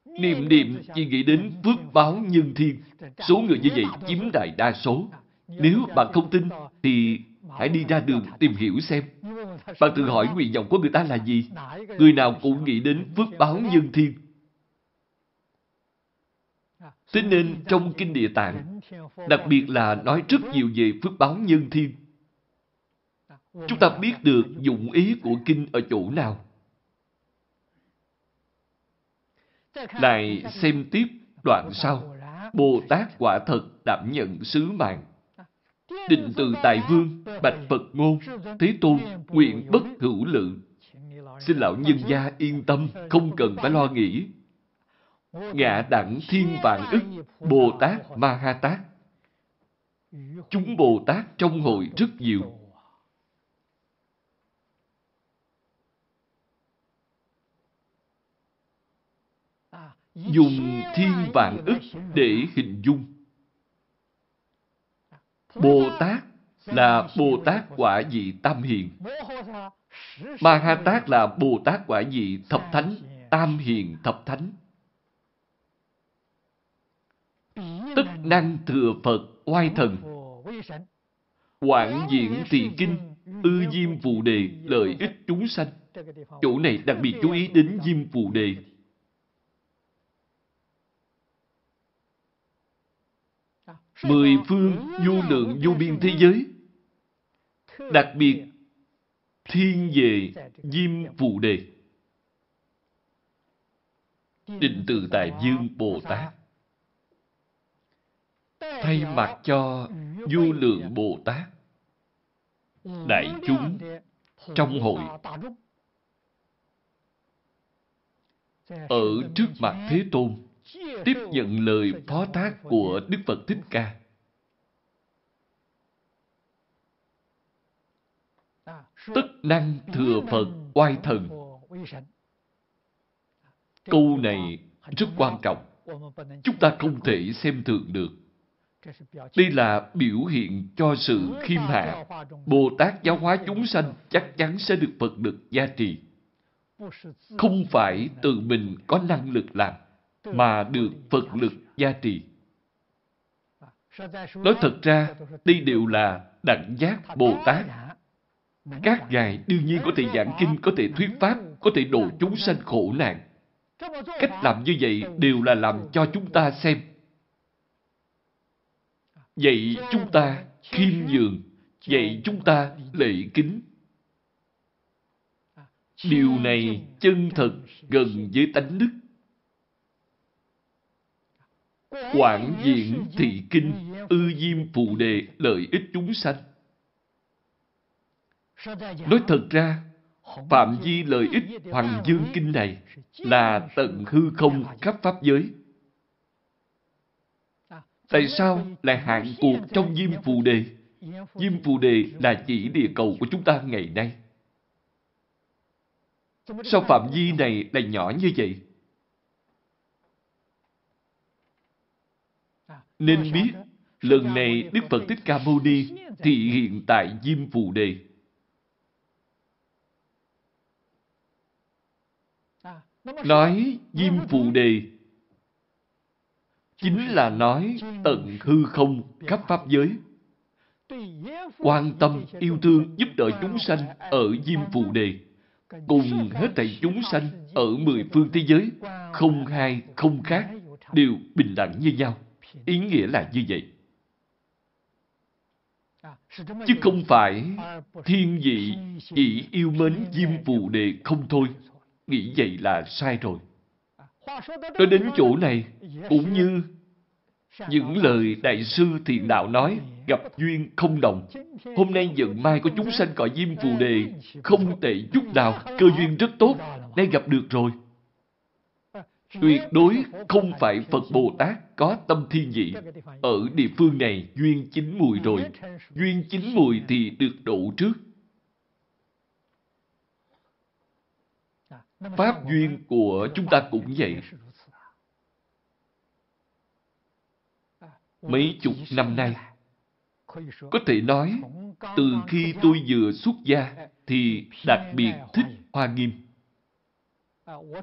Speaker 2: Niệm niệm chỉ nghĩ đến phước báo nhân thiên. Số người như vậy chiếm đại đa số. Nếu bạn không tin, thì hãy đi ra đường tìm hiểu xem. Bạn tự hỏi nguyện vọng của người ta là gì? Người nào cũng nghĩ đến phước báo nhân thiên. Thế nên trong Kinh Địa Tạng, đặc biệt là nói rất nhiều về phước báo nhân thiên. Chúng ta biết được dụng ý của kinh ở chỗ nào. Lại xem tiếp đoạn sau. Bồ Tát quả thật đảm nhận sứ mạng. Định từ Tài Vương, Bạch Phật Ngôn, Thế Tôn, nguyện bất hữu lự. Xin lão nhân gia yên tâm, không cần phải lo nghĩ. Ngạ đẳng thiên vạn ức, Bồ Tát Ma Ha Tát. Chúng Bồ Tát trong hội rất nhiều. Dùng thiên vạn ức để hình dung. Bồ Tát là Bồ Tát quả vị tam hiền. Ma Ha Tát là Bồ Tát quả vị thập thánh, tam hiền thập thánh. Tức năng thừa Phật oai thần. Quảng Diễn Tỳ kinh, ư diêm phù đề, lợi ích chúng sanh. Chỗ này đặc biệt chú ý đến diêm phù đề. Mười phương vô lượng vô biên thế giới. Đặc biệt thiên về diêm phù đề. Định từ Tài Dương Bồ Tát thay mặt cho vô lượng Bồ Tát, đại chúng trong hội ở trước mặt Thế Tôn tiếp nhận lời phó thác của Đức Phật Thích Ca. Tất năng thừa Phật oai thần. Câu này rất quan trọng. Chúng ta không thể xem thường được. Đây là biểu hiện cho sự khiêm hạ. Bồ Tát giáo hóa chúng sanh chắc chắn sẽ được Phật lực gia trì. Không phải tự mình có năng lực làm, mà được Phật lực gia trì. Nói thật ra, đây đều là đẳng giác Bồ Tát. Các ngài đương nhiên có thể giảng kinh, có thể thuyết pháp, có thể độ chúng sanh khổ nạn. Cách làm như vậy đều là làm cho chúng ta xem Vậy chúng ta khiêm nhường, vậy chúng ta lệ kính. Điều này chân thật gần với tánh đức. Quảng diễn thị kinh, ư diêm phụ đề lợi ích chúng sanh. Nói thật ra, phạm vi lợi ích Hoàng Dương Kinh này là tận hư không khắp Pháp giới. Tại sao lại hạn cuộc trong Diêm Phù Đề? Diêm Phù Đề là chỉ địa cầu của chúng ta ngày nay. Sao phạm vi này lại nhỏ như vậy? Nên biết, lần này Đức Phật Thích Ca Mâu Ni thị hiện tại Diêm Phù Đề. Nói Diêm Phù Đề chính là nói tận hư không khắp Pháp giới. Quan tâm, yêu thương, giúp đỡ chúng sanh ở Diêm Phù Đề, cùng hết thảy chúng sanh ở mười phương thế giới, không hai, không khác, đều bình đẳng như nhau. Ý nghĩa là như vậy. Chứ không phải thiên vị chỉ yêu mến Diêm Phù Đề không thôi. Nghĩ vậy là sai rồi. Nói đến chỗ này, cũng như những lời Đại sư Thiện Đạo nói, gặp duyên không đồng. Hôm nay giận mai có chúng sanh cõi diêm phù đề, không tệ chút nào, cơ duyên rất tốt, nay gặp được rồi. Tuyệt đối không phải Phật Bồ Tát có tâm thiên vị. Ở địa phương này, duyên chín mùi rồi. Duyên chín mùi thì được độ trước. Pháp duyên của chúng ta cũng vậy. Mấy chục năm nay, có thể nói, từ khi tôi vừa xuất gia, thì đặc biệt thích Hoa Nghiêm.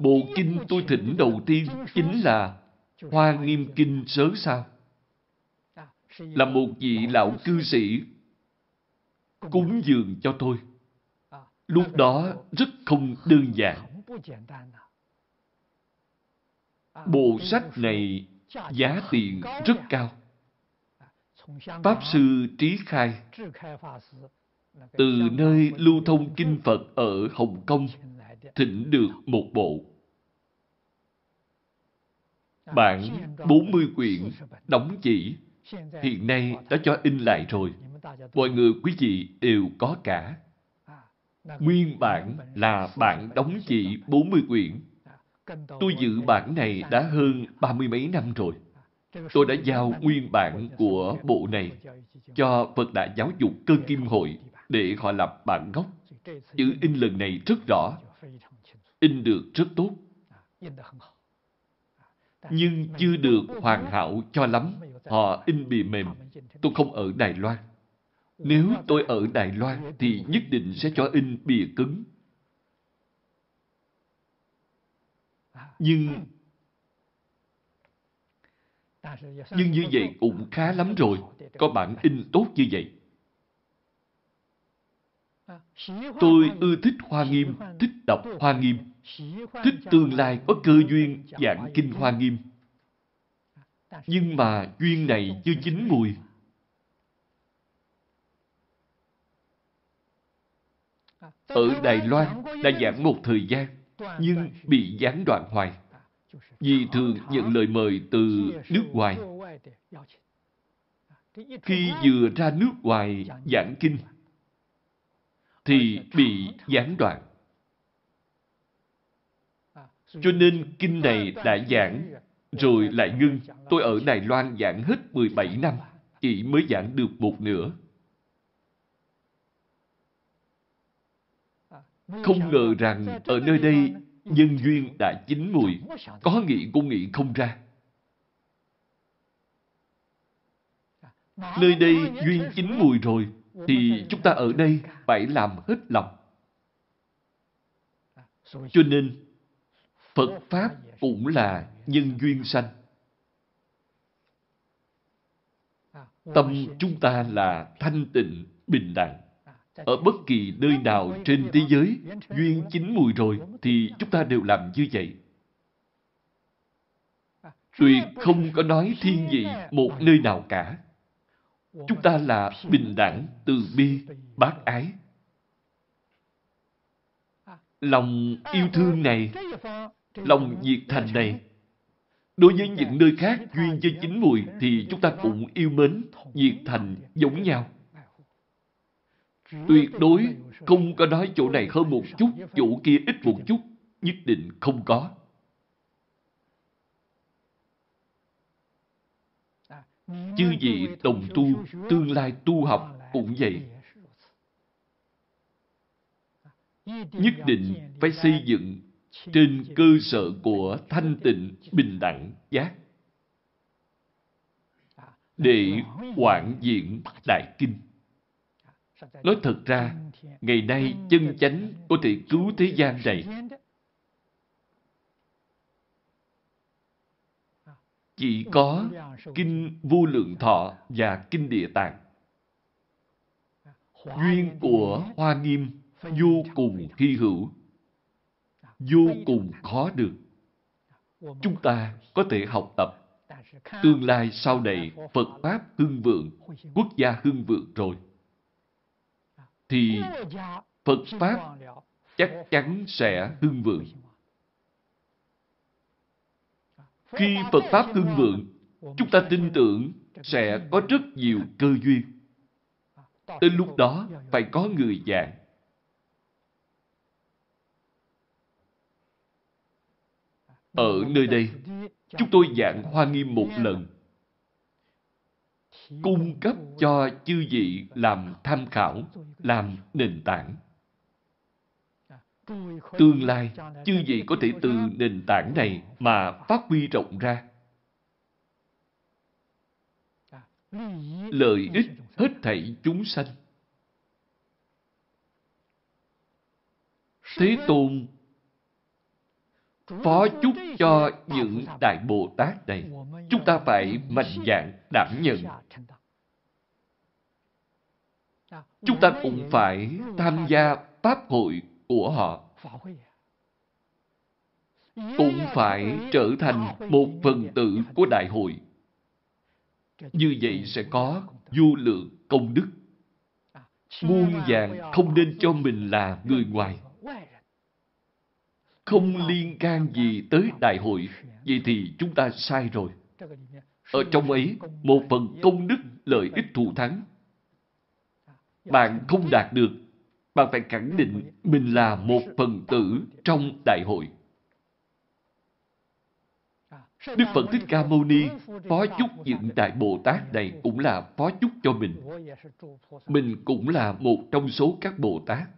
Speaker 2: Bộ kinh tôi thỉnh đầu tiên chính là Hoa Nghiêm Kinh Sớ Sao. Là một vị lão cư sĩ cúng dường cho tôi. Lúc đó rất không đơn giản. Bộ sách này giá tiền rất cao. Pháp Sư Trí Khai từ nơi lưu thông kinh Phật ở Hồng Kông thỉnh được một bộ. Bản 40 quyển đóng chỉ hiện nay đã cho in lại rồi. Mọi người quý vị đều có cả. Nguyên bản là bản đóng chỉ 40 quyển. Tôi giữ bản này đã hơn ba mươi mấy năm rồi. Tôi đã giao nguyên bản của bộ này cho Phật Đại Giáo dục Cơ Kim Hội để họ lập bản gốc. Chữ in lần này rất rõ, in được rất tốt. Nhưng chưa được hoàn hảo cho lắm, họ in bì mềm. Tôi không ở Đài Loan. Nếu tôi ở Đài Loan thì nhất định sẽ cho in bìa cứng. Nhưng nhưng như vậy cũng khá lắm rồi, có bản in tốt như vậy. Tôi ưa thích Hoa Nghiêm, thích đọc Hoa Nghiêm, thích tương lai có cơ duyên giảng kinh Hoa Nghiêm. Nhưng mà duyên này chưa chín mùi. Ở Đài Loan đã giảng một thời gian, nhưng bị gián đoạn hoài. Vì thường nhận lời mời từ nước ngoài. Khi vừa ra nước ngoài giảng kinh, thì bị gián đoạn. Cho nên kinh này đã giảng, rồi lại ngưng. Tôi ở Đài Loan giảng hết 17 năm, chỉ mới giảng được một nửa. Không ngờ rằng ở nơi đây nhân duyên đã chín mùi, có nghĩ cũng nghĩ không ra. Nơi đây duyên chín mùi rồi, thì chúng ta ở đây phải làm hết lòng. Cho nên, Phật Pháp cũng là nhân duyên sanh. Tâm chúng ta là thanh tịnh, bình đẳng. Ở bất kỳ nơi nào trên thế giới, duyên chín mùi rồi, thì chúng ta đều làm như vậy. Tuyệt không có nói thiên vị một nơi nào cả. Chúng ta là bình đẳng, từ bi, bác ái. Lòng yêu thương này, lòng nhiệt thành này, đối với những nơi khác duyên cho chính mùi thì chúng ta cũng yêu mến, nhiệt thành giống nhau. Tuyệt đối không có nói chỗ này hơn một chút, chỗ kia ít một chút, nhất định không có. Chư vị đồng tu, tương lai tu học cũng vậy. Nhất định phải xây dựng trên cơ sở của thanh tịnh, bình đẳng, giác. Để quảng diện Đại Kinh. Nói thật ra, ngày nay chân chánh có thể cứu thế gian này chỉ có Kinh Vô Lượng Thọ và Kinh Địa Tạng. Duyên của Hoa Nghiêm vô cùng hy hữu, vô cùng khó được. Chúng ta có thể học tập. Tương lai sau này Phật Pháp hưng vượng, quốc gia hưng vượng rồi. Thì Phật Pháp chắc chắn sẽ hưng vượng. Khi Phật Pháp hưng vượng, chúng ta tin tưởng sẽ có rất nhiều cơ duyên. Đến lúc đó, phải có người giảng. Ở nơi đây, chúng tôi giảng Hoa Nghiêm một lần. Cung cấp cho chư vị làm tham khảo, làm nền tảng. Tương lai, chư vị có thể từ nền tảng này mà phát huy rộng ra. Lợi ích hết thảy chúng sanh. Thế Tôn phó chúc cho những Đại Bồ Tát này, chúng ta phải mạnh dạn đảm nhận. Chúng ta cũng phải tham gia Pháp hội của họ cũng phải trở thành một phần tử của đại hội. Như vậy sẽ có vô lượng công đức. muôn vàng không nên cho mình là người ngoài. Không liên can gì tới đại hội, vậy thì chúng ta sai rồi. Ở trong ấy, một phần công đức lợi ích thù thắng. Bạn không đạt được, bạn phải khẳng định mình là một phần tử trong đại hội. Đức Phật Thích Ca Mâu Ni phó chúc những Đại Bồ Tát này cũng là phó chúc cho mình. Mình cũng là một trong số các Bồ Tát.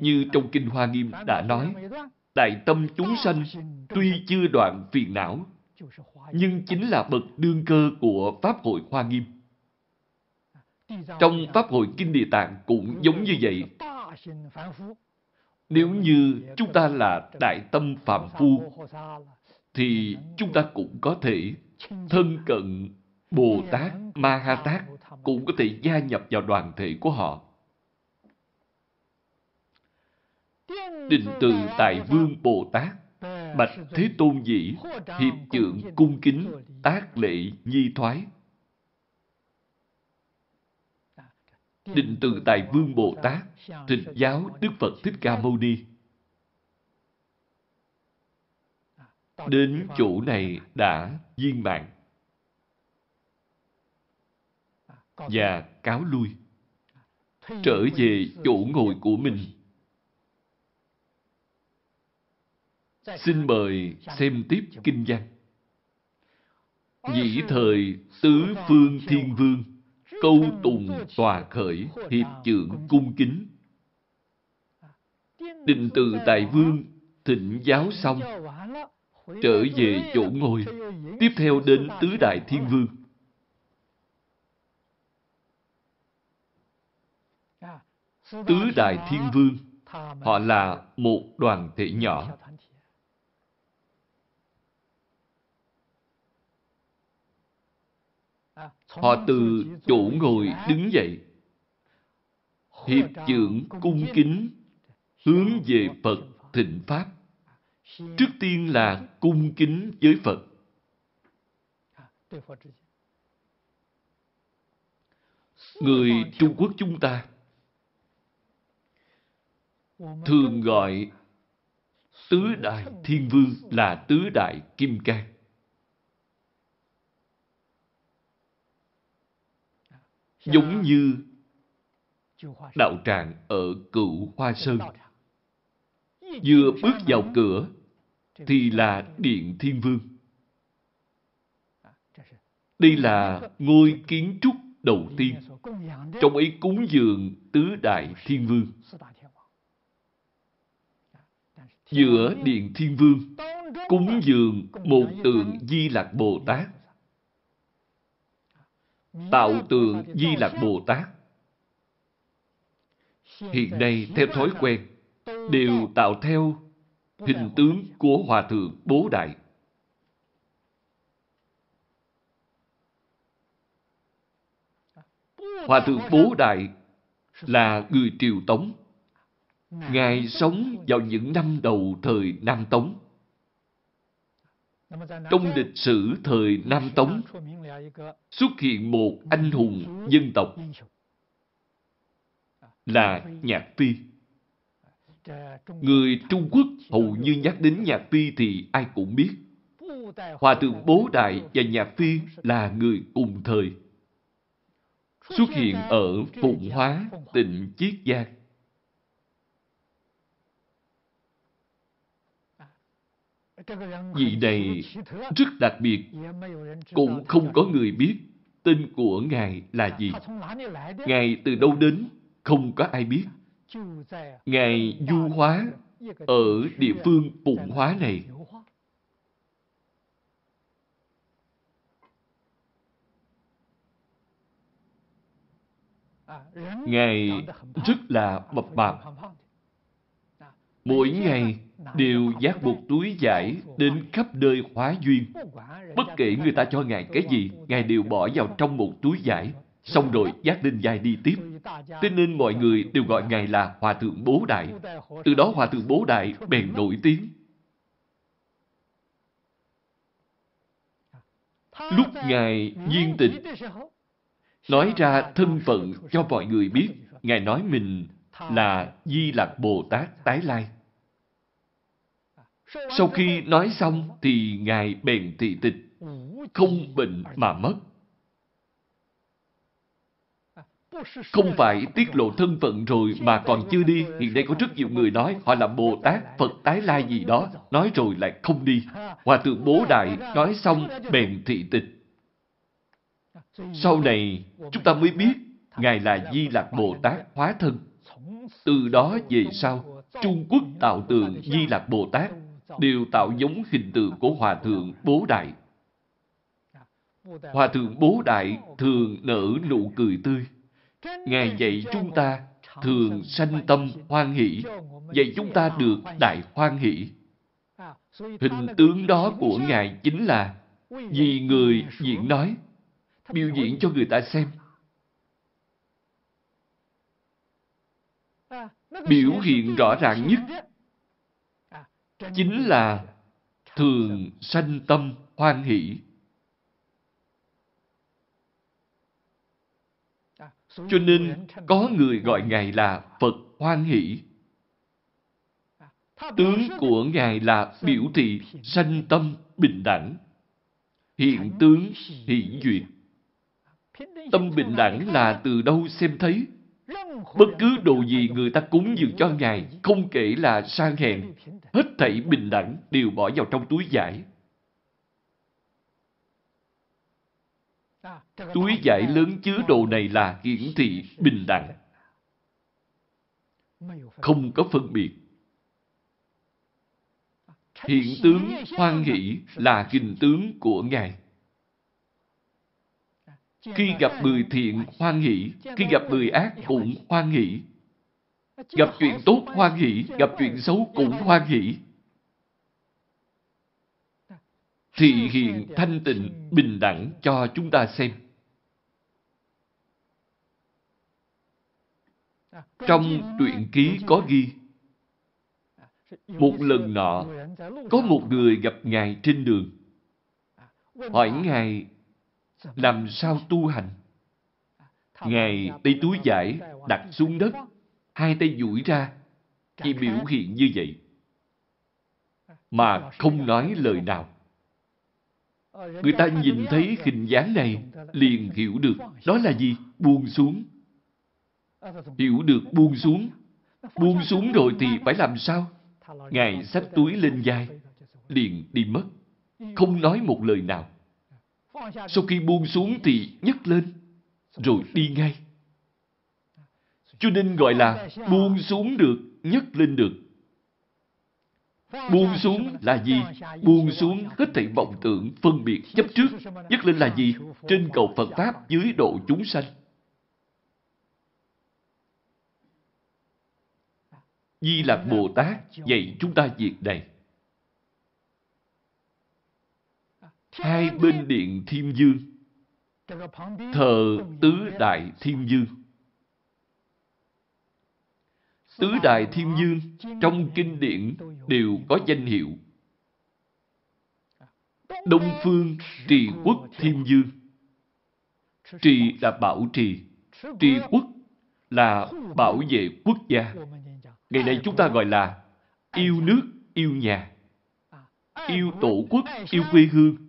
Speaker 2: Như trong Kinh Hoa Nghiêm đã nói, Đại tâm chúng sanh tuy chưa đoạn phiền não, nhưng chính là bậc đương cơ của Pháp hội Hoa Nghiêm. Trong Pháp hội Kinh Địa Tạng cũng giống như vậy. Nếu như chúng ta là đại tâm phạm phu, thì chúng ta cũng có thể thân cận Bồ Tát, Ma Ha Tát, cũng có thể gia nhập vào đoàn thể của họ. Định từ tài Vương Bồ Tát, Bạch Thế Tôn Dĩ, Hiệp Trượng Cung Kính, Tác Lệ Nhi Thoái. Định từ tài Vương Bồ Tát, Thịnh giáo Đức Phật Thích Ca Mâu Ni. Đến chỗ này đã viên mạng và cáo lui trở về chỗ ngồi của mình Xin mời xem tiếp kinh văn. Dĩ thời tứ phương thiên vương, câu tùng tòa khởi, hiệp trưởng cung kính. Định từ đại vương, thịnh giáo xong, trở về chỗ ngồi, tiếp theo đến tứ đại thiên vương. Tứ đại thiên vương, họ là một đoàn thể nhỏ. Họ từ chỗ ngồi đứng dậy. Hiệp trưởng cung kính, hướng về Phật thịnh Pháp. Trước tiên là cung kính với Phật. Người Trung Quốc chúng ta thường gọi tứ đại thiên vương là tứ đại kim cang. Giống như đạo tràng ở cựu Hoa Sơn. Vừa bước vào cửa thì là Điện Thiên Vương. Đây là ngôi kiến trúc đầu tiên. Trong ấy cúng dường tứ đại thiên vương. Giữa Điện Thiên Vương cúng dường một tượng Di Lạc Bồ Tát tạo tượng Di Lạc Bồ Tát. Hiện nay, theo thói quen, đều tạo theo hình tướng của Hòa Thượng Bố Đại. Hòa Thượng Bố Đại là người Triều Tống. Ngài sống vào những năm đầu thời Nam Tống. Trong lịch sử thời Nam Tống xuất hiện một anh hùng dân tộc là Nhạc Phi. Người Trung Quốc hầu như nhắc đến Nhạc Phi thì ai cũng biết. Hòa thượng Bố Đại và Nhạc Phi là người cùng thời. Xuất hiện ở Phụng Hóa, tỉnh Chiết Giang. Vị này rất đặc biệt, cũng không có người biết tên của Ngài là gì. Ngài từ đâu đến, không có ai biết. Ngài du hóa ở địa phương Phụng Hóa này. Ngài rất là mập mạp. Mỗi ngày đều dắt một túi giải đến khắp nơi hóa duyên. Bất kể người ta cho Ngài cái gì, Ngài đều bỏ vào trong một túi giải, xong rồi dắt lên dài đi tiếp. Thế nên mọi người đều gọi Ngài là Hòa Thượng Bố Đại. Từ đó Hòa Thượng Bố Đại bèn nổi tiếng. Lúc Ngài nhiên tịch, nói ra thân phận cho mọi người biết, Ngài nói mình là Di Lạc Bồ Tát tái lai. Sau khi nói xong thì Ngài bèn thị tịch, không bệnh mà mất. Không phải tiết lộ thân phận rồi mà còn chưa đi. Hiện nay có rất nhiều người nói họ là Bồ Tát, Phật tái lai gì đó. Nói rồi lại không đi. Hòa thượng Bố Đại nói xong bèn thị tịch. Sau này chúng ta mới biết Ngài là Di Lạc Bồ Tát hóa thân. Từ đó về sau, Trung Quốc tạo tượng Di Lạc Bồ Tát đều tạo giống hình tượng của Hòa Thượng Bố Đại. Hòa Thượng Bố Đại thường nở nụ cười tươi. Ngài dạy chúng ta thường sanh tâm hoan hỷ, dạy chúng ta được đại hoan hỷ. Hình tướng đó của Ngài chính là vì người diễn nói, biểu diễn cho người ta xem. Biểu hiện rõ ràng nhất chính là thường sanh tâm hoan hỷ. Cho nên có người gọi Ngài là Phật hoan hỷ. Tướng của Ngài là biểu thị sanh tâm bình đẳng. Hiện tướng hiển duyệt. Tâm bình đẳng là từ đâu xem thấy? Bất cứ đồ gì người ta cúng dường cho Ngài, không kể là sang hèn, hết thảy bình đẳng đều bỏ vào trong túi giải. Túi giải lớn chứa đồ này là hiển thị bình đẳng. Không có phân biệt. Hiện tướng hoan hỷ là hình tướng của Ngài. Khi gặp người thiện hoan hỷ, khi gặp người ác cũng hoan hỷ. Gặp chuyện tốt hoan hỷ, gặp chuyện xấu cũng hoan hỷ. Thị hiện thanh tịnh, bình đẳng cho chúng ta xem. Trong truyện ký có ghi, một lần nọ, có một người gặp Ngài trên đường. Hỏi Ngài làm sao tu hành? Ngài tay túi giải đặt xuống đất, hai tay duỗi ra, chỉ biểu hiện như vậy. Mà không nói lời nào. Người ta nhìn thấy hình dáng này, liền hiểu được đó là gì? Buông xuống. Hiểu được buông xuống. Buông xuống rồi thì phải làm sao? Ngài xách túi lên vai, liền đi mất. Không nói một lời nào. Sau khi buông xuống thì nhấc lên, rồi đi ngay. Cho nên gọi là buông xuống được, nhấc lên được. Buông xuống là gì? Buông xuống hết thảy vọng tưởng, phân biệt, chấp trước. Nhấc lên là gì? Trên cầu Phật Pháp dưới độ chúng sanh. Di Lạc Bồ Tát dạy chúng ta việc này. Hai bên điện Thiên Dương thờ Tứ Đại Thiên Dương. Tứ Đại Thiên Dương trong kinh điển đều có danh hiệu. Đông Phương Trì Quốc Thiên Dương. Trì là bảo trì. Trì quốc là bảo vệ quốc gia. Ngày nay chúng ta gọi là yêu nước, yêu nhà, yêu tổ quốc, yêu quê hương.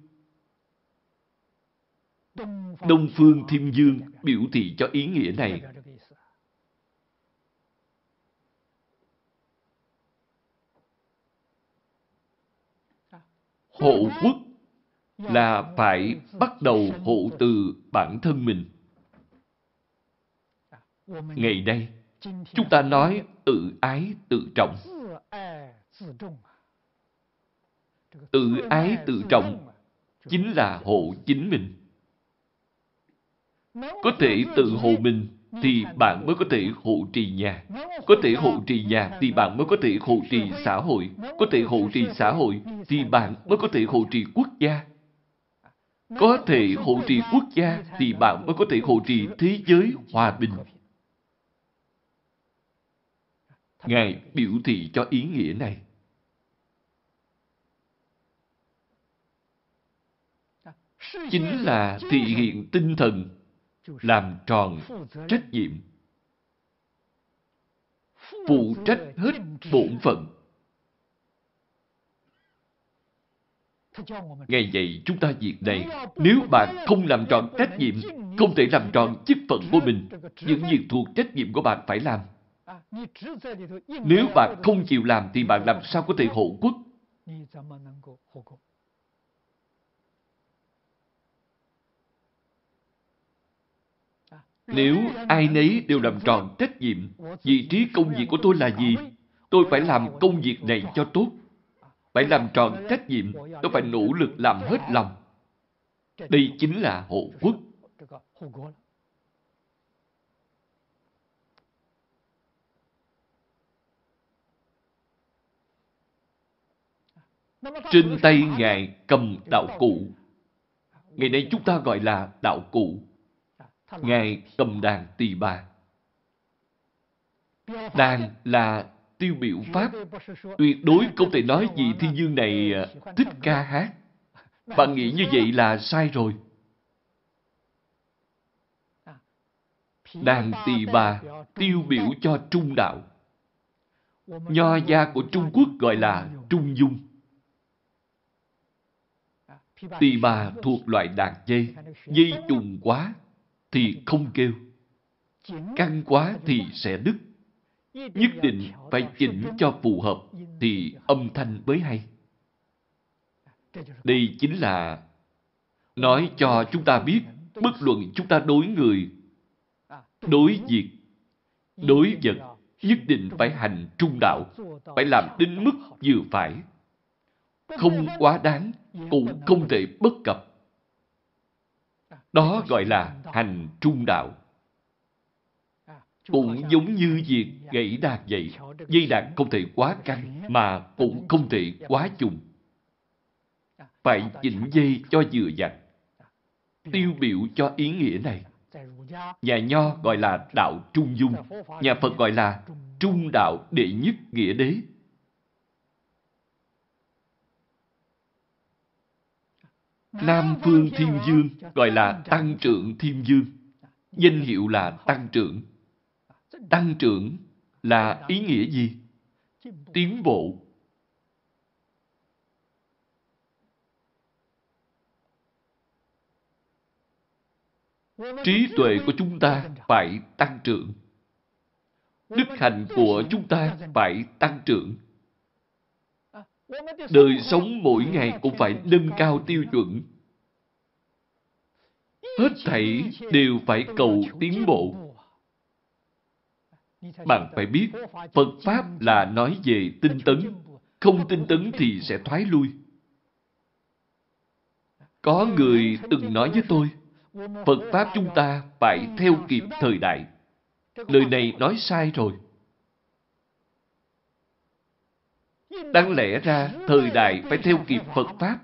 Speaker 2: Đông Phương Thiên Dương biểu thị cho ý nghĩa này. Hộ quốc là phải bắt đầu hộ từ bản thân mình. Ngày nay, chúng ta nói tự ái tự trọng. Tự ái tự trọng chính là hộ chính mình. Có thể tự hộ mình thì bạn mới có thể hộ trì nhà. Có thể hộ trì nhà thì bạn mới có thể hộ trì xã hội. Có thể hộ trì xã hội thì bạn mới có thể hộ trì quốc gia. Có thể hộ trì quốc gia thì bạn mới có thể hộ trì thế giới hòa bình. Ngài biểu thị cho ý nghĩa này. Chính là thị hiện tinh thần làm tròn trách nhiệm. phụ trách hết bổn phận. Ngày vậy chúng ta việc này, nếu bạn không làm tròn trách nhiệm, không thể làm tròn chức phận của mình, những việc thuộc trách nhiệm của bạn phải làm. Nếu bạn không chịu làm thì bạn làm sao có thể hộ quốc? Nếu ai nấy đều làm tròn trách nhiệm, vị trí công việc của tôi là gì? Tôi phải làm công việc này cho tốt. Phải làm tròn trách nhiệm, tôi phải nỗ lực làm hết lòng. Đây chính là hộ quốc. Trên tay Ngài cầm đạo cụ. Ngày nay chúng ta gọi là đạo cụ. Ngài cầm đàn tỳ bà. Đàn là tiêu biểu Pháp. Tuyệt đối không thể nói gì thiên dương này à, thích ca hát. Bạn nghĩ như vậy là sai rồi. Đàn tỳ bà tiêu biểu cho trung đạo. Nho gia của Trung Quốc gọi là trung dung. Tỳ bà thuộc loại đàn dây, dây trùng quá thì không kêu. Căng quá thì sẽ đứt. Nhất định phải chỉnh cho phù hợp thì âm thanh mới hay. Đây chính là nói cho chúng ta biết bất luận chúng ta đối người, đối việc, đối vật, nhất định phải hành trung đạo, phải làm đến mức vừa phải. Không quá đáng, cũng không thể bất cập. Đó gọi là hành trung đạo. Cũng giống như việc gãy đàn vậy. Dây đàn không thể quá căng, mà cũng không thể quá trùng. Phải chỉnh dây cho vừa vặn. Tiêu biểu cho ý nghĩa này. Nhà Nho gọi là đạo trung dung. Nhà Phật gọi là trung đạo đệ nhất nghĩa đế. Nam Phương Thiên Dương gọi là Tăng trưởng Thiên Dương. Danh hiệu là Tăng trưởng. Tăng trưởng là ý nghĩa gì? Tiến bộ. Trí tuệ của chúng ta phải tăng trưởng. Đức hạnh của chúng ta phải tăng trưởng. Đời sống mỗi ngày cũng phải nâng cao tiêu chuẩn. Hết thảy đều phải cầu tiến bộ. Bạn phải biết, Phật Pháp là nói về tinh tấn. Không tinh tấn thì sẽ thoái lui. Có người từng nói với tôi, Phật Pháp chúng ta phải theo kịp thời đại. Lời này nói sai rồi. Đáng lẽ ra, thời đại phải theo kịp Phật Pháp.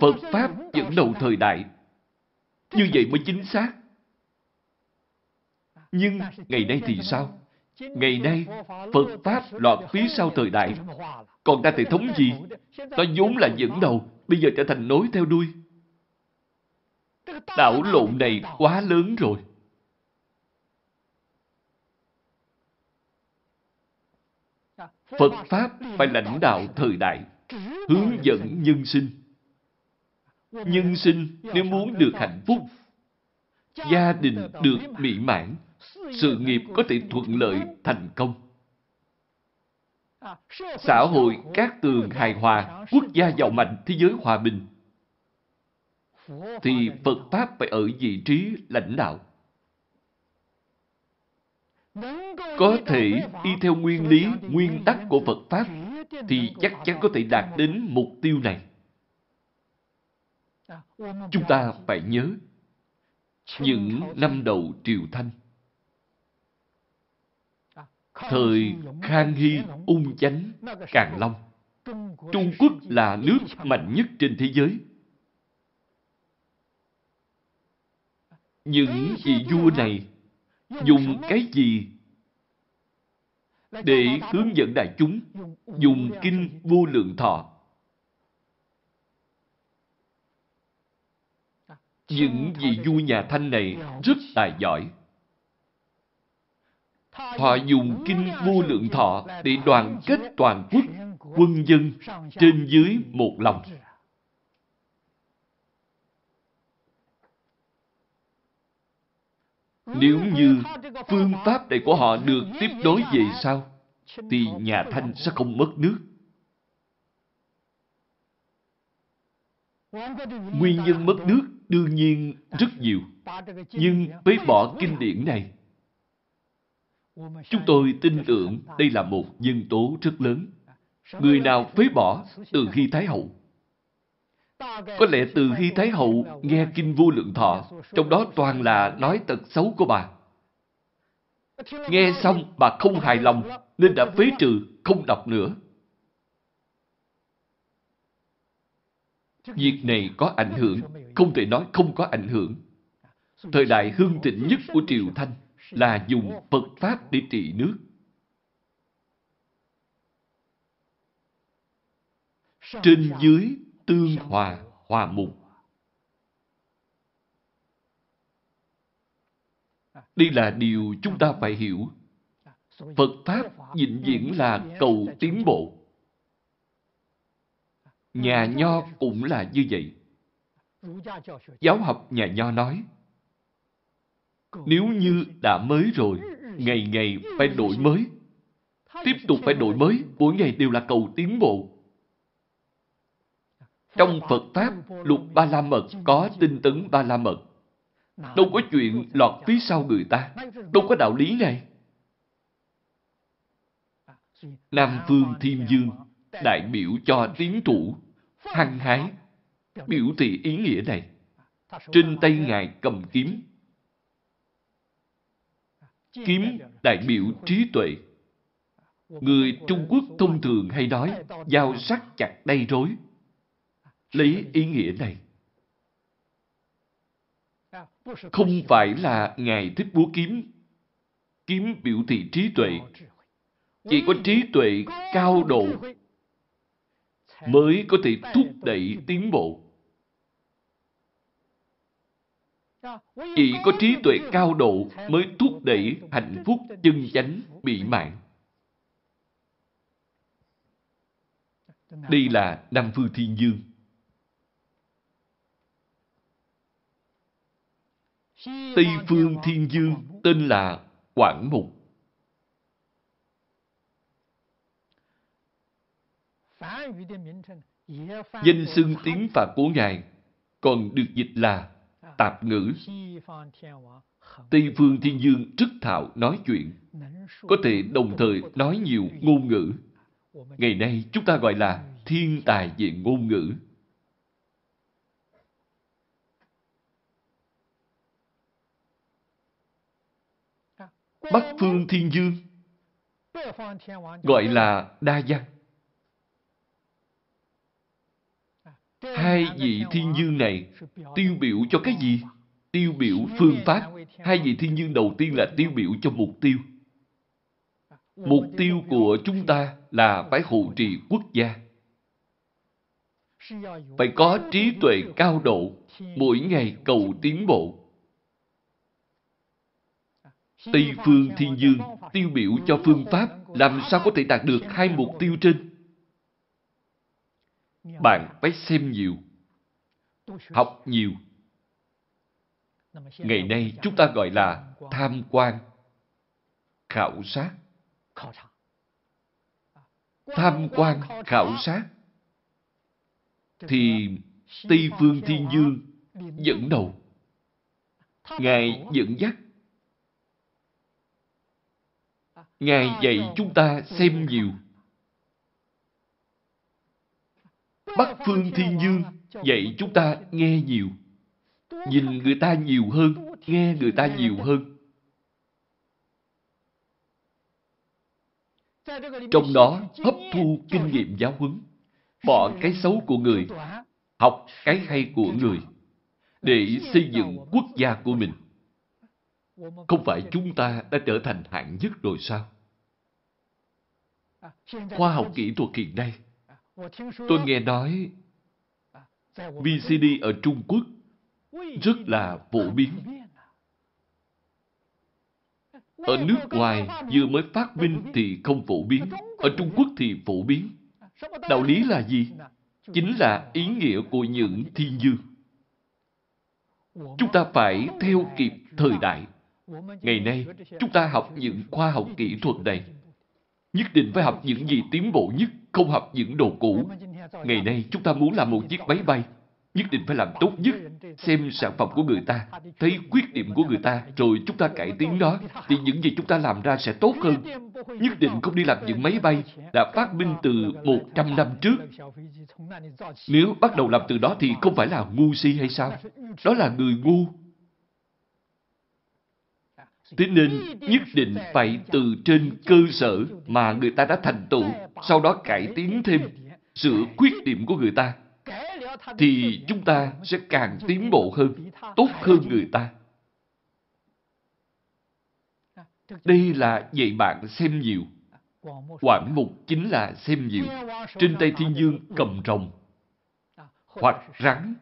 Speaker 2: Phật Pháp dẫn đầu thời đại. Như vậy mới chính xác. Nhưng ngày nay thì sao? Ngày nay, Phật Pháp lọt phía sau thời đại. Còn đa thể thống gì? Nó vốn là dẫn đầu, bây giờ trở thành nối theo đuôi. Đảo lộn này quá lớn rồi. Phật Pháp phải lãnh đạo thời đại, hướng dẫn nhân sinh. Nhân sinh nếu muốn được hạnh phúc, gia đình được mỹ mãn, sự nghiệp có thể thuận lợi, thành công. Xã hội các tường hài hòa, quốc gia giàu mạnh, thế giới hòa bình, thì Phật Pháp phải ở vị trí lãnh đạo. Có thể y theo nguyên lý, nguyên tắc của Phật Pháp thì chắc chắn có thể đạt đến mục tiêu này. Chúng ta phải nhớ những năm đầu Triều Thanh. Thời Khang Hy, Ung Chánh, Càn Long. Trung Quốc là nước mạnh nhất trên thế giới. Những vị vua này dùng cái gì để hướng dẫn đại chúng dùng kinh vô lượng thọ những vị vua nhà thanh này rất tài giỏi Họ dùng kinh vô lượng thọ để đoàn kết toàn quốc, quân dân trên dưới một lòng. Nếu như phương pháp này của họ được tiếp nối về sau, thì nhà Thanh sẽ không mất nước. Nguyên nhân mất nước đương nhiên rất nhiều. Nhưng phế bỏ kinh điển này, chúng tôi tin tưởng đây là một nhân tố rất lớn. Người nào phế bỏ từ khi Thái Hậu. Có lẽ từ khi Thái Hậu nghe Kinh Vô Lượng Thọ, trong đó toàn là nói tật xấu của bà. Nghe xong bà không hài lòng nên đã phế trừ, không đọc nữa. Việc này có ảnh hưởng, không thể nói không có ảnh hưởng. Thời đại hương thịnh nhất của Triều Thanh là dùng Phật Pháp để trị nước. Trên dưới tương hòa, hòa mục. Đây là điều chúng ta phải hiểu. Phật Pháp vĩnh viễn là cầu tiến bộ. Nhà Nho cũng là như vậy. Giáo học nhà Nho nói, nếu như đã mới rồi, ngày ngày phải đổi mới. Tiếp tục phải đổi mới, mỗi ngày đều là cầu tiến bộ. Trong Phật Pháp, lục ba la mật có tinh tấn ba la mật. Đâu có chuyện lọt phía sau người ta. Đâu có đạo lý này. Nam Phương Thiên Dương đại biểu cho tiến thủ, hăng hái, biểu thị ý nghĩa này. Trên tay Ngài cầm kiếm. Kiếm đại biểu trí tuệ. Người Trung Quốc thông thường hay nói, dao sắc chặt đầy rối. Lấy ý nghĩa này. Không phải là Ngài thích búa kiếm. Kiếm biểu thị trí tuệ. Chỉ có trí tuệ cao độ mới có thể thúc đẩy tiến bộ. Chỉ có trí tuệ cao độ mới thúc đẩy hạnh phúc chân chánh bị mạng. Đây là Nam Phương Thiên Dương. Tây Phương Thiên Dương tên là Quảng Mục. Danh xưng tiếng Phạn của Ngài còn được dịch là tạp ngữ. Tây Phương Thiên Dương rất thạo nói chuyện, có thể đồng thời nói nhiều ngôn ngữ. Ngày nay chúng ta gọi là thiên tài về ngôn ngữ. Bắc Phương Thiên Dương gọi là đa văn. Hai vị thiên dương này tiêu biểu cho cái gì? Tiêu biểu phương pháp. Hai vị thiên dương đầu tiên là tiêu biểu cho mục tiêu. Mục tiêu của chúng ta là phải hộ trì quốc gia. Phải có trí tuệ cao độ, mỗi ngày cầu tiến bộ. Tây phương thiên dương tiêu biểu cho phương pháp làm sao có thể đạt được hai mục tiêu trên. Bạn phải xem nhiều, học nhiều. Ngày nay chúng ta gọi là tham quan, khảo sát. Tham quan, khảo sát. Thì Tây Phương Thiên Dương dẫn đầu. Ngài dẫn dắt. Ngài dạy chúng ta xem nhiều. Bắc Phương Thiên Dương dạy chúng ta nghe nhiều. Nhìn người ta nhiều hơn, nghe người ta nhiều hơn. Trong đó hấp thu kinh nghiệm giáo huấn, bỏ cái xấu của người, học cái hay của người, để xây dựng quốc gia của mình. Không phải chúng ta đã trở thành hạng nhất rồi sao? Khoa học kỹ thuật hiện nay Tôi nghe nói VCD ở Trung Quốc rất là phổ biến. Ở nước ngoài vừa mới phát minh thì không phổ biến. Ở Trung Quốc thì phổ biến. Đạo lý là gì? Chính là ý nghĩa của những thiên dương. Chúng ta phải theo kịp thời đại. Ngày nay, chúng ta học những khoa học kỹ thuật này. Nhất định phải học những gì tiến bộ nhất, không học những đồ cũ. Ngày nay, chúng ta muốn làm một chiếc máy bay, nhất định phải làm tốt nhất. Xem sản phẩm của người ta, thấy khuyết điểm của người ta, rồi chúng ta cải tiến nó, thì những gì chúng ta làm ra sẽ tốt hơn. Nhất định không đi làm những máy bay đã phát minh từ 100 năm trước. Nếu bắt đầu làm từ đó thì không phải là ngu si hay sao? Đó là người ngu. Thế nên nhất định phải từ trên cơ sở mà người ta đã thành tựu, sau đó cải tiến thêm, sửa khuyết điểm của người ta, thì chúng ta sẽ càng tiến bộ hơn, tốt hơn người ta. Đây là dạy bạn xem nhiều. Quảng mục chính là xem nhiều. Trên tay thiên dương cầm rồng, hoặc rắn.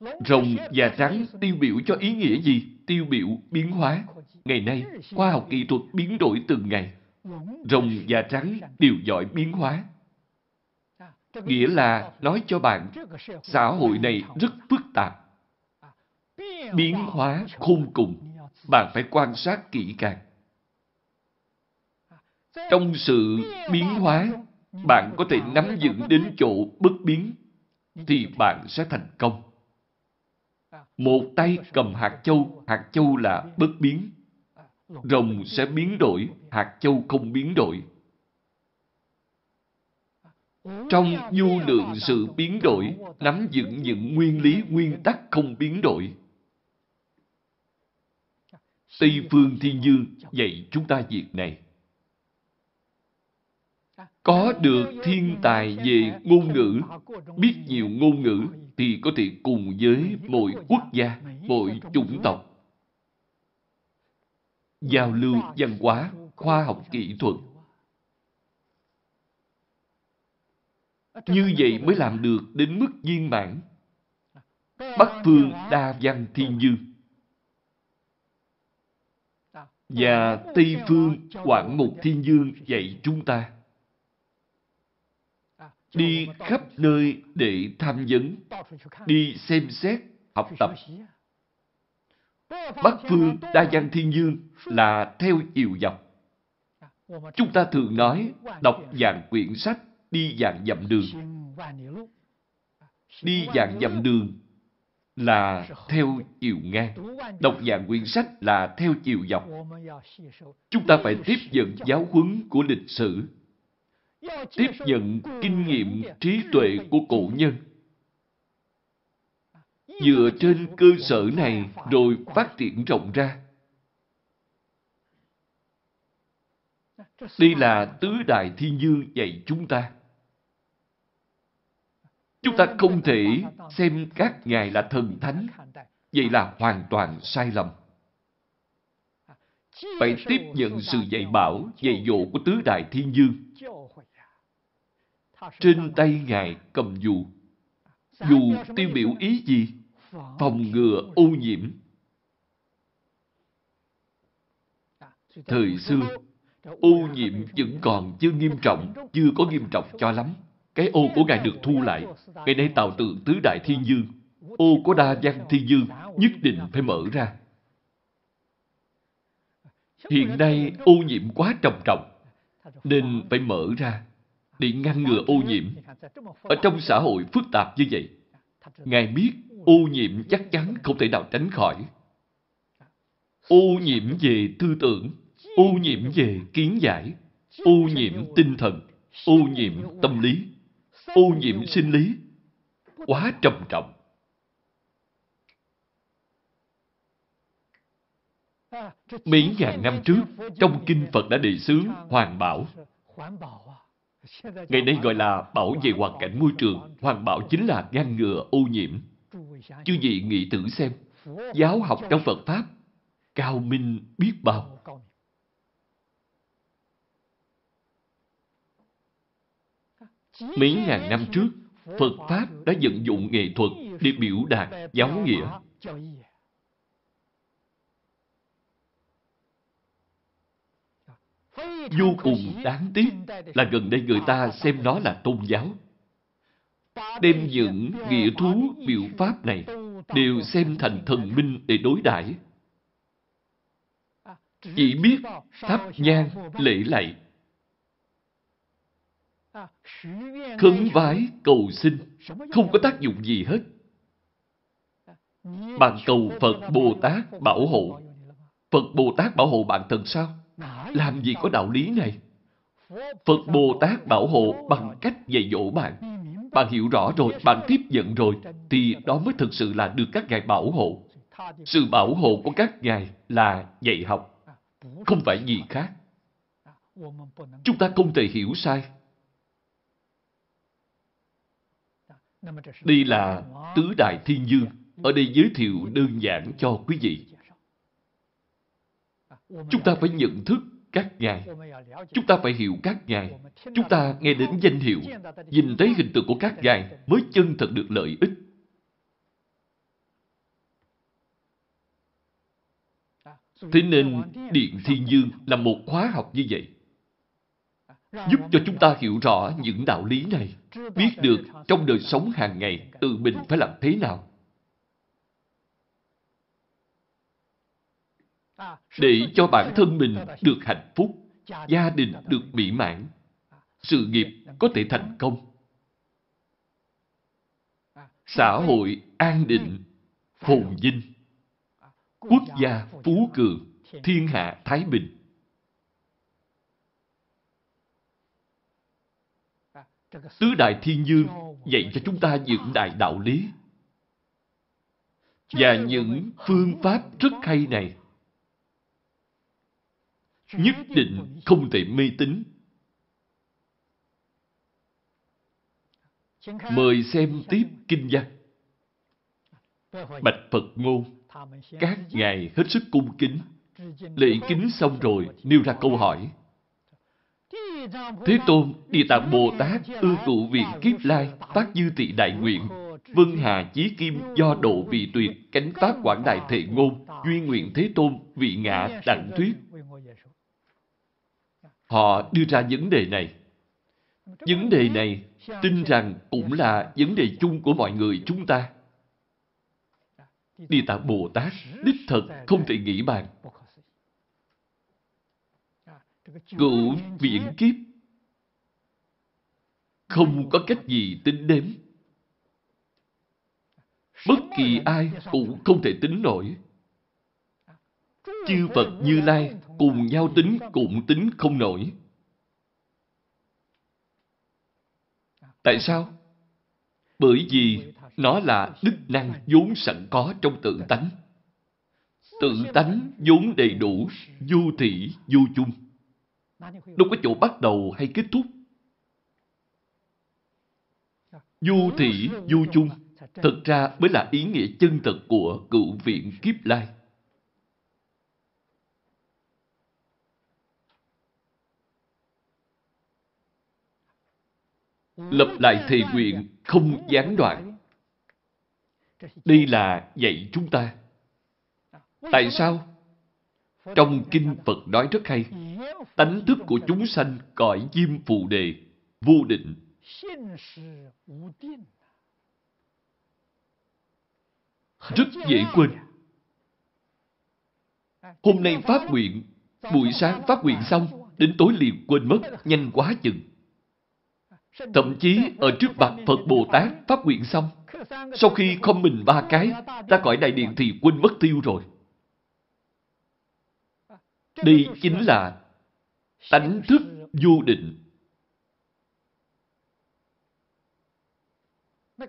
Speaker 2: Rồng và rắn tiêu biểu cho ý nghĩa gì? Tiêu biểu biến hóa. Ngày nay, khoa học kỹ thuật biến đổi từng ngày. Rồng và trắng đều giỏi biến hóa. Nghĩa là nói cho bạn, xã hội này rất phức tạp. Biến hóa khôn cùng. Bạn phải quan sát kỹ càng. Trong sự biến hóa, bạn có thể nắm vững đến chỗ bất biến, thì bạn sẽ thành công. Một tay cầm hạt châu, hạt châu là bất biến. Rồng sẽ biến đổi, hạt châu không biến đổi. Trong du lượng sự biến đổi, nắm giữ những nguyên lý, nguyên tắc không biến đổi. Tây Phương Thiên Dương dạy chúng ta việc này. Có được thiên tài về ngôn ngữ, biết nhiều ngôn ngữ, thì có thể cùng với mỗi quốc gia, mỗi chủng tộc. giao lưu văn hóa, khoa học kỹ thuật. Như vậy mới làm được đến mức viên mãn. Bắc phương đa văn thiên dương và Tây phương Quảng Mục Thiên Dương dạy chúng ta đi khắp nơi để tham vấn, đi xem xét, học tập. Bắc phương Đa Văn Thiên Dương là theo chiều dọc. Chúng ta thường nói đọc dạng quyển sách đi dạng dặm đường. Đi dạng dặm đường là theo chiều ngang. Đọc dạng quyển sách là theo chiều dọc. Chúng ta phải tiếp nhận giáo huấn của lịch sử tiếp nhận kinh nghiệm trí tuệ của cổ nhân. Dựa trên cơ sở này rồi phát triển rộng ra. Đây là tứ đại thiên dương dạy chúng ta. Chúng ta không thể xem các ngài là thần thánh. Vậy là hoàn toàn sai lầm. Phải tiếp nhận sự dạy bảo, dạy dỗ của tứ đại thiên dương trên tay Ngài cầm dù. Dù tiêu biểu ý gì? Phòng ngừa ô nhiễm. Thời xưa, ô nhiễm vẫn còn chưa nghiêm trọng, chưa có nghiêm trọng cho lắm. Cái ô của Ngài được thu lại. Ngày nay tạo tượng tứ đại thiên dương. Ô của đa văn thiên dương nhất định phải mở ra. Hiện nay ô nhiễm quá trầm trọng, nên phải mở ra để ngăn ngừa ô nhiễm. Ở trong xã hội phức tạp như vậy, Ngài biết ô nhiễm chắc chắn không thể nào tránh khỏi. Ô nhiễm về tư tưởng, ô nhiễm về kiến giải, ô nhiễm tinh thần, ô nhiễm tâm lý, ô nhiễm sinh lý, quá trầm trọng. Mấy ngàn năm trước, trong kinh Phật đã đề xướng Hoàng Bảo. Ngày nay gọi là bảo vệ hoàn cảnh môi trường. Hoàn bảo chính là ngăn ngừa ô nhiễm. Chư vị nghĩ thử xem, giáo học trong Phật Pháp cao minh biết bao. Mấy ngàn năm trước, Phật Pháp đã vận dụng nghệ thuật để biểu đạt giáo nghĩa. Vô cùng đáng tiếc là gần đây người ta xem nó là tôn giáo. Đem những nghĩa thú biểu pháp này đều xem thành thần minh để đối đãi Chỉ biết thắp nhang, lễ lạy, khấn vái, cầu xin, không có tác dụng gì hết. Bạn cầu Phật Bồ Tát bảo hộ. Phật Bồ Tát bảo hộ bạn thần sao? Làm gì có đạo lý này? Phật Bồ Tát bảo hộ bằng cách dạy dỗ bạn. Bạn hiểu rõ rồi, bạn tiếp nhận rồi, thì đó mới thực sự là được các ngài bảo hộ. Sự bảo hộ của các ngài là dạy học, không phải gì khác. Chúng ta không thể hiểu sai. Đây là tứ đại thiên dương. Ở đây giới thiệu đơn giản cho quý vị. Chúng ta phải nhận thức các ngài. Chúng ta phải hiểu các ngài. Chúng ta nghe đến danh hiệu, nhìn thấy hình tượng của các ngài mới chân thật được lợi ích. Thế nên Điện Thiên Dương là một khóa học như vậy. Giúp cho chúng ta hiểu rõ những đạo lý này, biết được trong đời sống hàng ngày tự mình phải làm thế nào. Để cho bản thân mình được hạnh phúc, gia đình được mỹ mãn, sự nghiệp có thể thành công, xã hội an định, phồn vinh, quốc gia phú cường, thiên hạ thái bình. Tứ Đại Thiên Dương dạy cho chúng ta những đại đạo lý. Và những phương pháp rất hay này nhất định không thể mê tín. Mời xem tiếp kinh văn. Bạch Phật ngôn, các ngài hết sức cung kính. Lễ kính xong rồi, nêu ra câu hỏi. Thế Tôn, Địa Tạng Bồ Tát, ưa cụ viện kiếp lai, phát dư tị đại nguyện, vân hà chí kim do độ vị tuyệt, cánh pháp quảng đại thệ ngôn, duyên nguyện Thế Tôn, vị ngã đặng thuyết. Họ đưa ra vấn đề này. Vấn đề này tin rằng cũng là vấn đề chung của mọi người chúng ta. Địa Tạng Bồ Tát đích thật không thể nghĩ bàn. Cửu viện kiếp không có cách gì tính đếm. Bất kỳ ai cũng không thể tính nổi. Chư Phật Như Lai cùng nhau tính cũng tính không nổi. Tại sao? Bởi vì nó là đức năng vốn sẵn có trong tự tánh. Tự tánh vốn đầy đủ, vô thị, vô chung. Đâu có chỗ bắt đầu hay kết thúc. Vô thị, vô chung, thật ra mới là ý nghĩa chân thật của cựu viện kiếp lai. Lập lại thề nguyện không gián đoạn. Đây là dạy chúng ta. Tại sao? Trong Kinh Phật nói rất hay, tánh thức của chúng sanh cõi diêm phù đề, vô định. Rất dễ quên. Hôm nay phát nguyện, buổi sáng phát nguyện xong, đến tối liền quên mất, nhanh quá chừng. Thậm chí ở trước mặt Phật Bồ Tát phát nguyện xong, sau khi không mình ba cái, ta khỏi đại điện thì quên mất tiêu rồi. Đây chính là tánh thức vô định.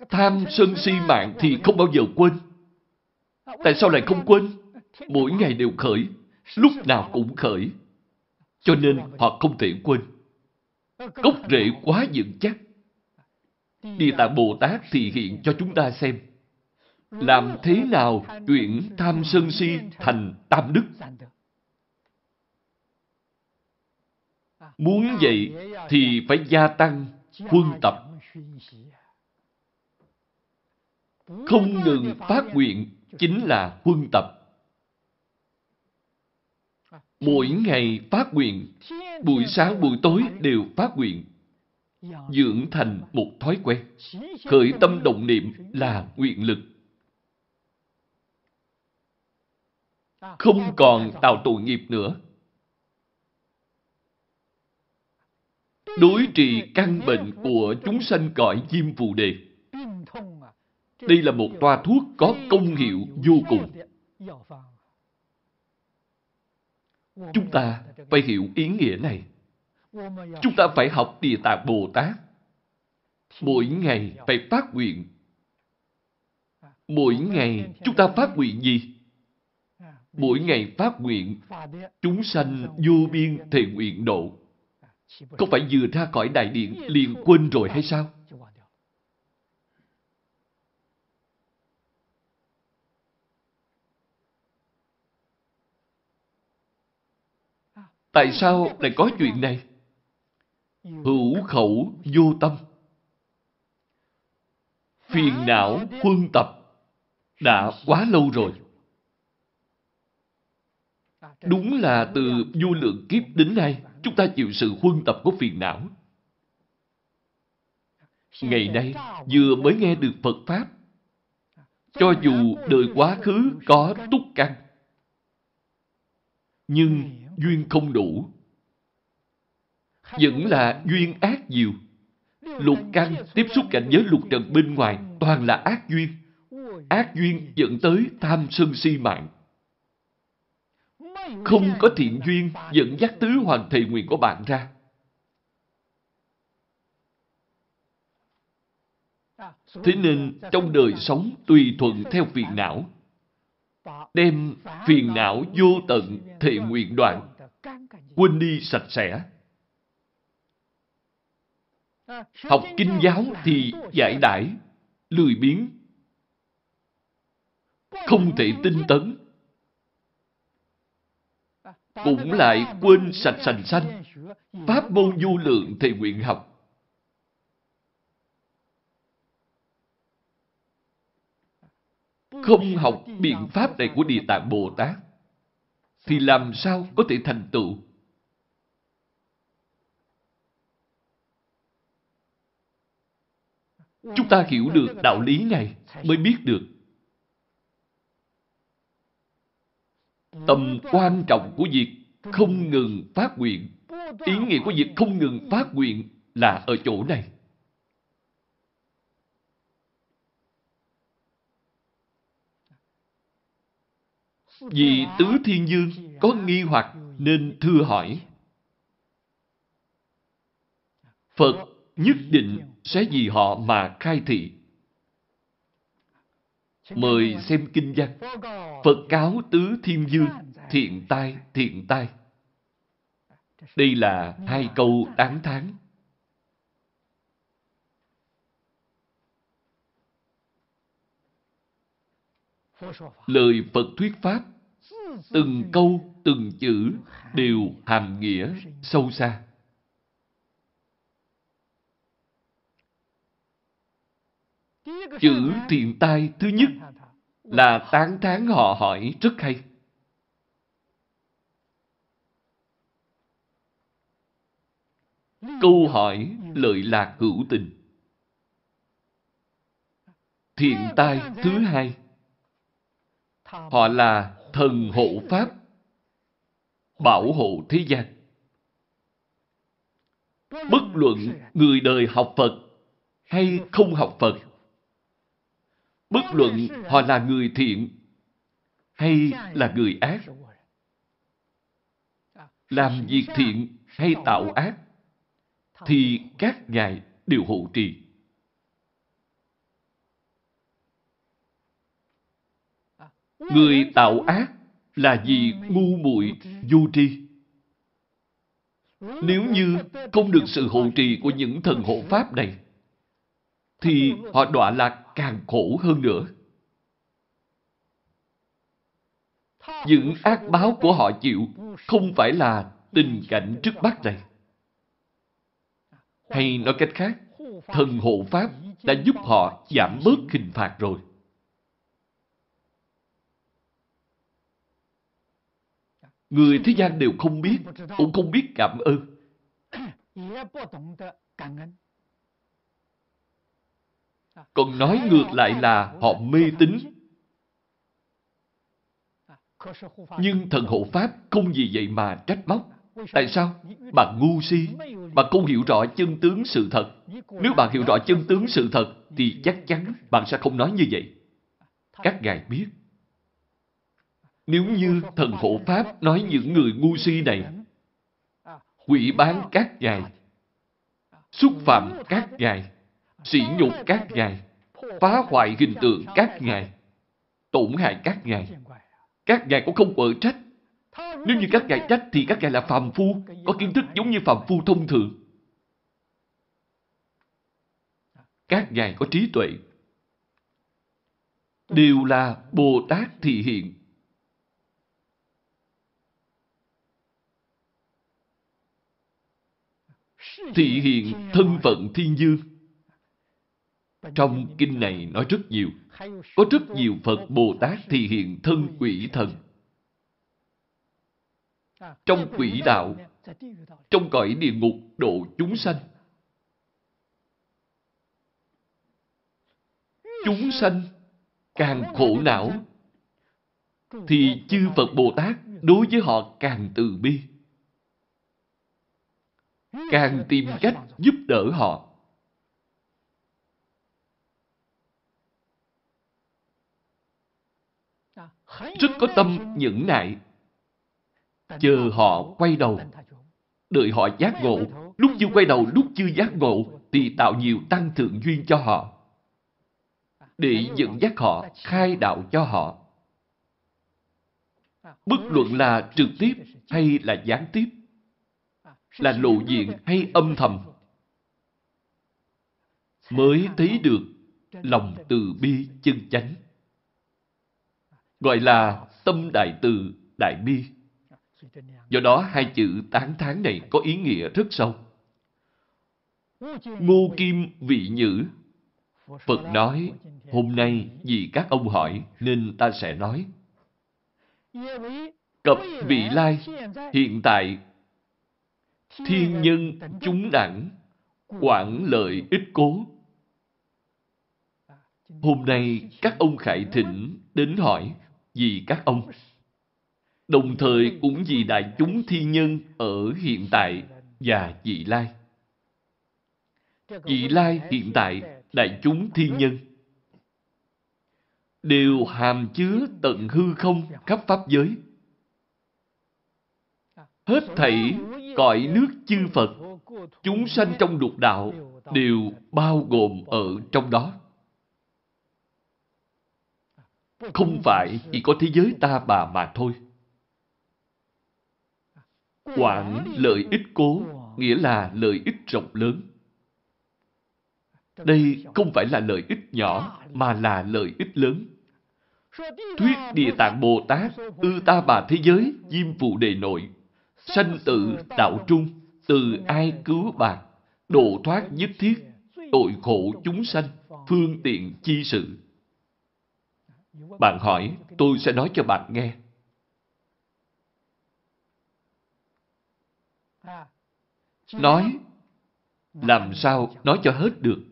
Speaker 2: Tham sân si mạng thì không bao giờ quên. Tại sao lại không quên? Mỗi ngày đều khởi, lúc nào cũng khởi. Cho nên họ không thể quên. Gốc rễ quá vững chắc. Địa Tạng Bồ Tát thì hiện cho chúng ta xem. Làm thế nào chuyển tham sân si thành tam đức? Muốn vậy thì phải gia tăng quân tập. Không ngừng phát nguyện chính là quân tập. Mỗi ngày phát nguyện, buổi sáng buổi tối đều phát nguyện, dưỡng thành một thói quen. Khởi tâm động niệm là nguyện lực. Không còn tạo tội nghiệp nữa. Đối trị căn bệnh của chúng sanh cõi diêm phù đề. Đây là một toa thuốc có công hiệu vô cùng. Chúng ta phải hiểu ý nghĩa này. Chúng ta phải học Địa Tạng Bồ Tát. Mỗi ngày phải phát nguyện. Mỗi ngày chúng ta phát nguyện gì? Mỗi ngày phát nguyện, chúng sanh vô biên thề nguyện độ. Có phải vừa ra khỏi đại điện liền quên rồi hay sao? Tại sao lại có chuyện này? Hữu khẩu vô tâm. Phiền não quân tập đã quá lâu rồi. Đúng là từ vô lượng kiếp đến nay, chúng ta chịu sự huân tập của phiền não. Ngày nay, vừa mới nghe được Phật Pháp, cho dù đời quá khứ có túc căn, nhưng duyên không đủ. Vẫn là duyên ác nhiều. Lục căn tiếp xúc cảnh giới lục trần bên ngoài toàn là ác duyên. Ác duyên dẫn tới tham sân si mạng. Không có thiện duyên dẫn dắt tứ hoàn thầy nguyện của bạn ra. Thế nên trong đời sống tùy thuận theo phiền não, đem phiền não vô tận thệ nguyện đoạn, quên đi sạch sẽ. Học kinh giáo thì giải đãi, lười biếng, không thể tinh tấn, cũng lại quên sạch sành xanh, pháp môn du lượng thệ nguyện học. Không học biện pháp này của Địa Tạng Bồ Tát, thì làm sao có thể thành tựu? Chúng ta hiểu được đạo lý này mới biết được tầm quan trọng của việc không ngừng phát nguyện. Ý nghĩa của việc không ngừng phát nguyện là ở chỗ này. Vì Tứ Thiên Dương có nghi hoặc nên thưa hỏi. Phật nhất định sẽ vì họ mà khai thị. Mời xem kinh văn. Phật cáo tứ thiên dương, thiện tai, thiện tai. Đây là hai câu đáng thán. Lời Phật thuyết Pháp, từng câu, từng chữ đều hàm nghĩa sâu xa. Chữ thiện tai thứ nhất là tán thán họ hỏi rất hay. Câu hỏi lợi lạc hữu tình. Thiện tai thứ hai. Họ là thần hộ Pháp, bảo hộ thế gian. Bất luận người đời học Phật hay không học Phật, Bất luận họ là người thiện hay là người ác. Làm việc thiện hay tạo ác thì các ngài đều hộ trì. Người tạo ác là vì ngu muội vô tri. Nếu như không được sự hộ trì của những thần hộ pháp này, thì họ đọa lạc càng khổ hơn nữa. Những ác báo của họ chịu không phải là tình cảnh trước mắt này. Hay nói cách khác, thần hộ Pháp đã giúp họ giảm bớt hình phạt rồi. Người thế gian đều không biết, cũng không biết cảm ơn. Còn nói ngược lại là họ mê tín. Nhưng thần hộ Pháp không vì vậy mà trách móc. Tại sao? Bạn ngu si, bạn không hiểu rõ chân tướng sự thật. Nếu bạn hiểu rõ chân tướng sự thật, thì chắc chắn bạn sẽ không nói như vậy. Các ngài biết. Nếu như thần hộ Pháp nói những người ngu si này, quỷ bán các ngài, xúc phạm các ngài, sỉ nhục các ngài, phá hoại hình tượng các ngài, tổn hại các ngài. Các ngài cũng không quở trách. Nếu như các ngài trách thì các ngài là phàm phu, có kiến thức giống như phàm phu thông thường. Các ngài có trí tuệ. Đều là Bồ Tát thị hiện. Thị hiện thân phận thiên dương. Trong kinh này nói rất nhiều. Có rất nhiều Phật Bồ Tát thị hiện thân quỷ thần. Trong quỷ đạo, trong cõi địa ngục độ chúng sanh. Chúng sanh càng khổ não, thì chư Phật Bồ Tát đối với họ càng từ bi. Càng tìm cách giúp đỡ họ. rất có tâm nhẫn nại. Chờ họ quay đầu, đợi họ giác ngộ. Lúc chưa quay đầu, lúc chưa giác ngộ, thì tạo nhiều tăng thượng duyên cho họ. Để dẫn dắt họ, khai đạo cho họ. Bất luận là trực tiếp hay là gián tiếp, là lộ diện hay âm thầm, mới thấy được lòng từ bi chân chánh gọi là tâm đại từ, đại bi. Do đó hai chữ tán thán này có ý nghĩa rất sâu. Ngô Kim Vị Nhữ Phật nói, hôm nay vì các ông hỏi nên ta sẽ nói. Cập vị lai, hiện tại, thiên nhân chúng đẳng, quản lợi ích cố. Hôm nay các ông khải thỉnh đến hỏi vì các ông. Đồng thời cũng vì đại chúng thiên nhân ở hiện tại và vị lai. Vị lai hiện tại, đại chúng thiên nhân đều hàm chứa tận hư không khắp pháp giới. Hết thảy cõi nước chư Phật, chúng sanh trong lục đạo đều bao gồm ở trong đó. Không phải chỉ có thế giới ta bà mà thôi. Quảng lợi ích cố nghĩa là lợi ích rộng lớn. Đây không phải là lợi ích nhỏ mà là lợi ích lớn. Thuyết Địa Tạng Bồ Tát ư ta bà thế giới diêm phụ đề nội sanh tự đạo trung từ ai cứu bạn độ thoát nhất thiết tội khổ chúng sanh phương tiện chi sự bạn hỏi, tôi sẽ nói cho bạn nghe. Nói, làm sao nói cho hết được?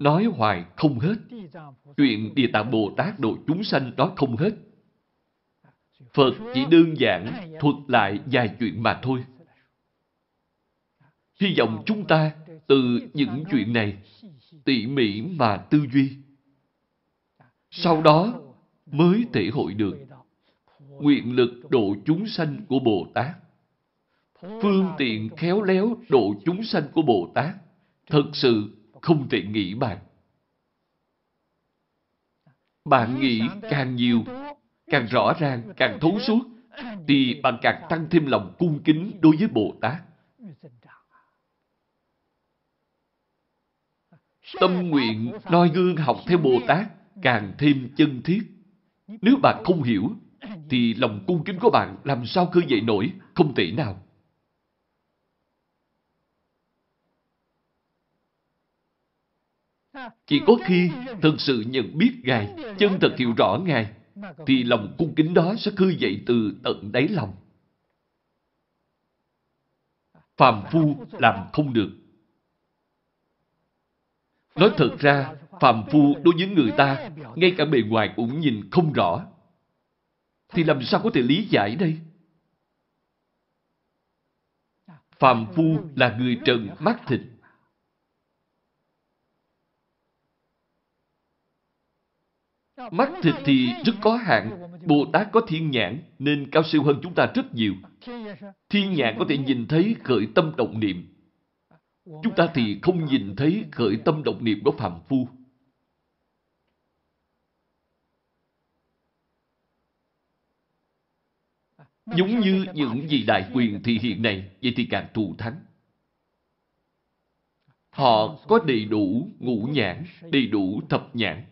Speaker 2: Nói hoài không hết. Chuyện Địa Tạng Bồ Tát độ chúng sanh nói không hết. Phật chỉ đơn giản thuật lại vài chuyện mà thôi. Hy vọng chúng ta từ những chuyện này tỉ mỉ mà tư duy sau đó mới thể hội được nguyện lực độ chúng sanh của Bồ Tát. Phương tiện khéo léo độ chúng sanh của Bồ Tát thật sự không thể nghĩ bàn. Bạn nghĩ càng nhiều, càng rõ ràng, càng thấu suốt, thì bạn càng tăng thêm lòng cung kính đối với Bồ Tát. Tâm nguyện noi gương học theo Bồ Tát càng thêm chân thiết. Nếu bạn không hiểu, thì lòng cung kính của bạn làm sao khơi dậy nổi, không thể nào. Chỉ có khi thực sự nhận biết Ngài, chân thật hiểu rõ Ngài, thì lòng cung kính đó sẽ khơi dậy từ tận đáy lòng. Phàm phu làm không được. Nói thật ra, phàm phu đối với người ta, ngay cả bề ngoài cũng nhìn không rõ. Thì làm sao có thể lý giải đây? Phàm phu là người trần mắt thịt. Mắt thịt thì rất có hạn. Bồ Tát có thiên nhãn nên cao siêu hơn chúng ta rất nhiều. Thiên nhãn có thể nhìn thấy khởi tâm động niệm. Chúng ta thì không nhìn thấy khởi tâm động niệm của phàm phu. Giống như những vị đại quyền thì hiện nay, vậy thì càng thù thắng. Họ có đầy đủ ngũ nhãn, đầy đủ thập nhãn.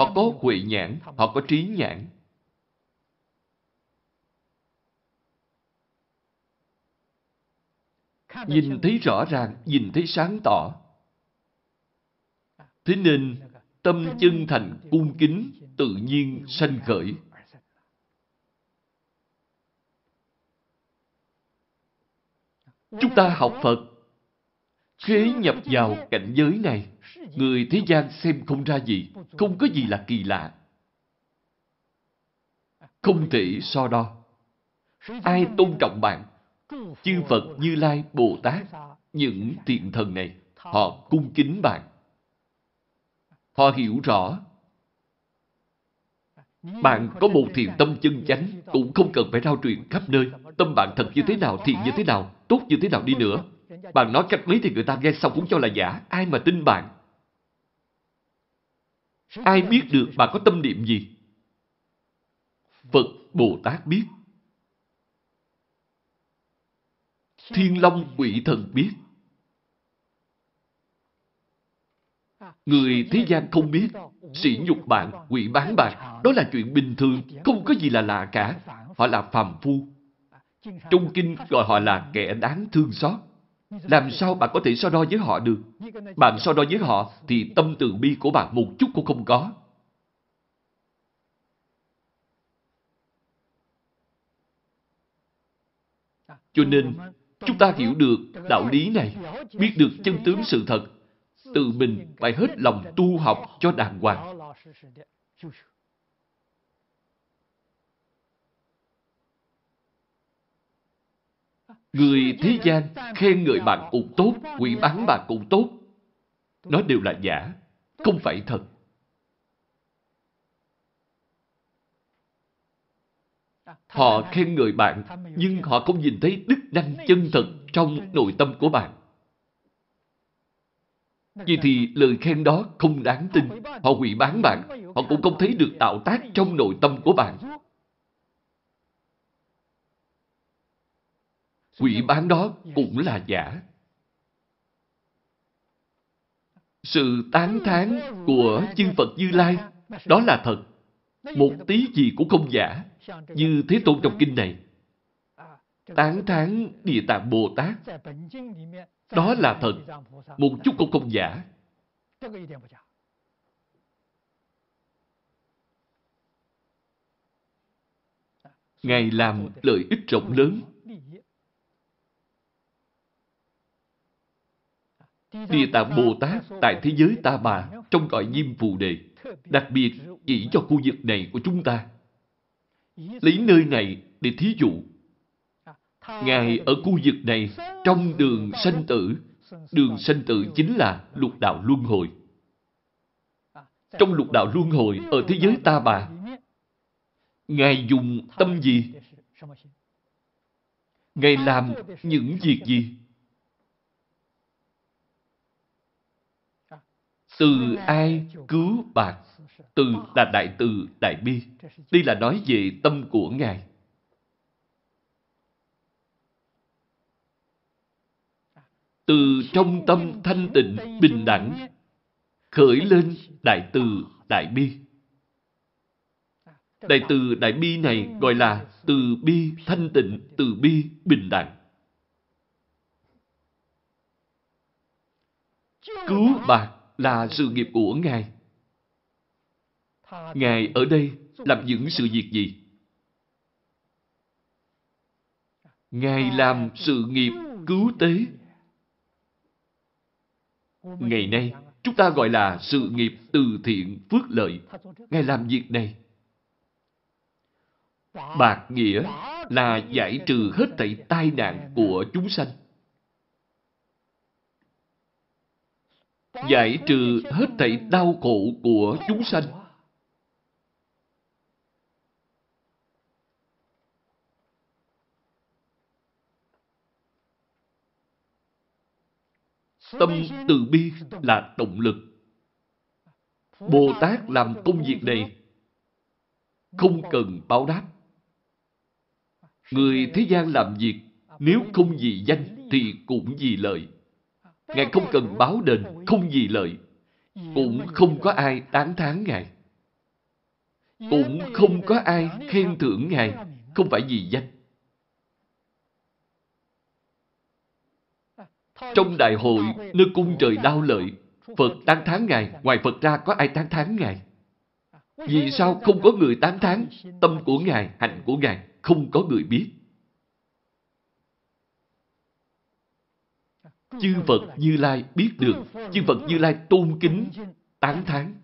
Speaker 2: Họ có huệ nhãn, họ có trí nhãn. Nhìn thấy rõ ràng, nhìn thấy sáng tỏ. Thế nên, tâm chân thành cung kính tự nhiên sanh khởi. Chúng ta học Phật, khế nhập vào cảnh giới này, người thế gian xem không ra gì, không có gì là kỳ lạ. Không thể so đo. Ai tôn trọng bạn? Chư Phật, Như Lai, Bồ Tát, những thiện thần này, họ cung kính bạn. Họ hiểu rõ. Bạn có một thiện tâm chân chánh, cũng không cần phải rao truyền khắp nơi. Tâm bạn thật như thế nào, thiện như thế nào, tốt như thế nào đi nữa. Bạn nói cách mấy thì người ta nghe xong cũng cho là giả. Ai mà tin bạn? Ai biết được bạn có tâm niệm gì? Phật Bồ Tát biết. Thiên Long quỷ thần biết. Người thế gian không biết, sỉ nhục bạn, quỷ bán bạn, đó là chuyện bình thường, không có gì là lạ cả. Họ là phàm phu. Trong kinh gọi họ là kẻ đáng thương xót. Làm sao bạn có thể so đo với họ được? Bạn so đo với họ thì tâm từ bi của bạn một chút cũng không có. Cho nên, chúng ta hiểu được đạo lý này, biết được chân tướng sự thật, tự mình phải hết lòng tu học cho đàng hoàng. Người thế gian khen người bạn cũng tốt, quỷ bán bạn cũng tốt. Nó đều là giả, không phải thật. Họ khen người bạn, nhưng họ không nhìn thấy đức năng chân thật trong nội tâm của bạn. Vì thì lời khen đó không đáng tin. Họ hủy bán bạn, họ cũng không thấy được tạo tác trong nội tâm của bạn. Quỷ bán đó cũng là giả. Sự tán thán của chư Phật Như Lai, đó là thật. Một tí gì cũng không giả. Như Thế Tôn trong kinh này. Tán thán Địa Tạng Bồ Tát. Đó là thật. Một chút cũng không giả. Ngài làm lợi ích rộng lớn Địa Tạng Bồ Tát tại thế giới Ta Bà, trong gọi Diêm Phù Đề, đặc biệt chỉ cho khu vực này của chúng ta. Lấy nơi này để thí dụ. Ngài ở khu vực này, trong đường sanh tử. Đường sanh tử chính là lục đạo luân hồi. Trong lục đạo luân hồi ở thế giới Ta Bà, Ngài dùng tâm gì? Ngài làm những việc gì? Từ ai cứu bạc? Từ là đại từ, đại bi. Đây là nói về tâm của Ngài. Từ trong tâm thanh tịnh, bình đẳng, khởi lên đại từ, đại bi. Đại từ, đại bi này gọi là từ bi, thanh tịnh, từ bi, bình đẳng. Cứu bạc là sự nghiệp của Ngài. Ngài ở đây làm những sự việc gì? Ngài làm sự nghiệp cứu tế. Ngày nay, chúng ta gọi là sự nghiệp từ thiện phước lợi. Ngài làm việc này. Bạc nghĩa là giải trừ hết thảy tai nạn của chúng sanh. Giải trừ hết thảy đau khổ của chúng sanh. Tâm từ bi là động lực. Bồ Tát làm công việc này không cần báo đáp. Người thế gian làm việc, nếu không vì danh thì cũng vì lợi. Ngài không cần báo đền, không gì lợi. Cũng không có ai tán thán Ngài. Cũng không có ai khen thưởng Ngài, không phải vì danh. Trong đại hội, nơi cung trời đau lợi, Phật tán thán Ngài, ngoài Phật ra có ai tán thán Ngài? Vì sao không có người tán thán tâm của Ngài, hạnh của Ngài, không có người biết? Chư Phật Như Lai biết được, chư Phật Như Lai tôn kính, tán thán.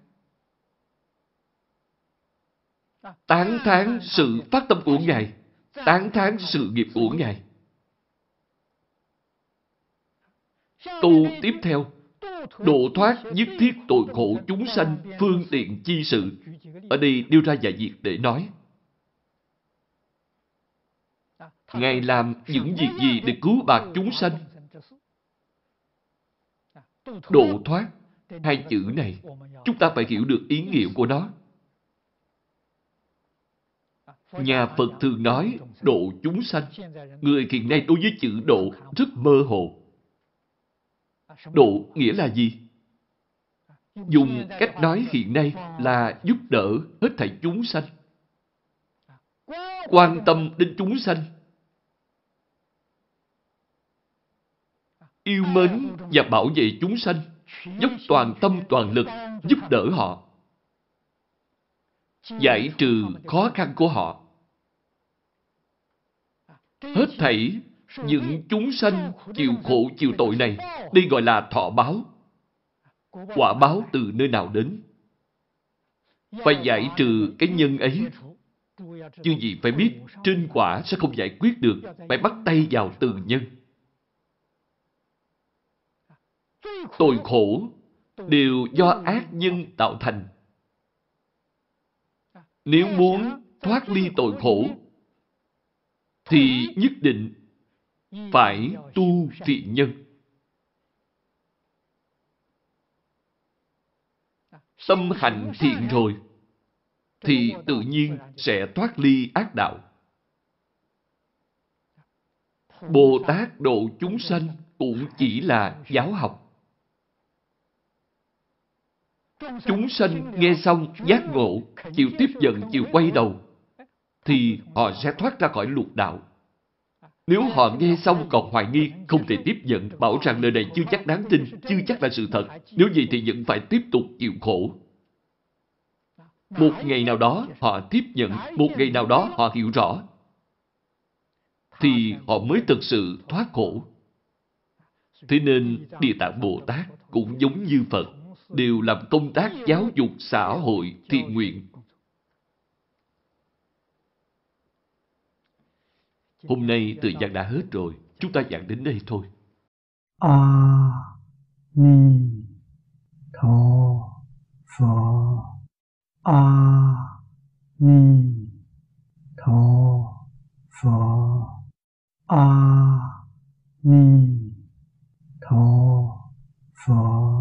Speaker 2: Tán thán sự phát tâm của Ngài, tán thán sự nghiệp của Ngài. Tu tiếp theo, độ thoát nhất thiết tội khổ chúng sanh phương tiện chi sự. Ở đây đưa ra vài việc để nói. Ngài làm những việc gì để cứu bạc chúng sanh? Độ thoát, hai chữ này, chúng ta phải hiểu được ý nghĩa của nó. Nhà Phật thường nói độ chúng sanh. Người hiện nay đối với chữ độ rất mơ hồ. Độ nghĩa là gì? Dùng cách nói hiện nay là giúp đỡ hết thảy chúng sanh. Quan tâm đến chúng sanh. Yêu mến và bảo vệ chúng sanh. Dốc toàn tâm toàn lực giúp đỡ họ. Giải trừ khó khăn của họ. Hết thảy những chúng sanh chịu khổ chịu tội này, đây gọi là thọ báo. Quả báo từ nơi nào đến? Phải giải trừ cái nhân ấy. Chứ gì phải biết, trên quả sẽ không giải quyết được, phải bắt tay vào từ nhân. Tội khổ đều do ác nhân tạo thành. Nếu muốn thoát ly tội khổ, thì nhất định phải tu thiện nhân. Tâm hành thiện rồi, thì tự nhiên sẽ thoát ly ác đạo. Bồ Tát độ chúng sanh cũng chỉ là giáo học. Chúng sanh nghe xong giác ngộ, chịu tiếp nhận, chịu quay đầu, thì họ sẽ thoát ra khỏi lục đạo. Nếu họ nghe xong còn hoài nghi, không thể tiếp nhận, bảo rằng lời này chưa chắc đáng tin, chưa chắc là sự thật. Nếu vậy thì vẫn phải tiếp tục chịu khổ. Một ngày nào đó họ tiếp nhận, một ngày nào đó họ hiểu rõ, thì họ mới thực sự thoát khổ. Thế nên Địa Tạng Bồ Tát cũng giống như Phật, đều làm công tác giáo dục xã hội thiện nguyện. Hôm nay thời gian đã hết rồi, chúng ta giảng đến đây thôi.
Speaker 1: A Ni Tho pho, A Ni Tho pho, A Ni Tho pho.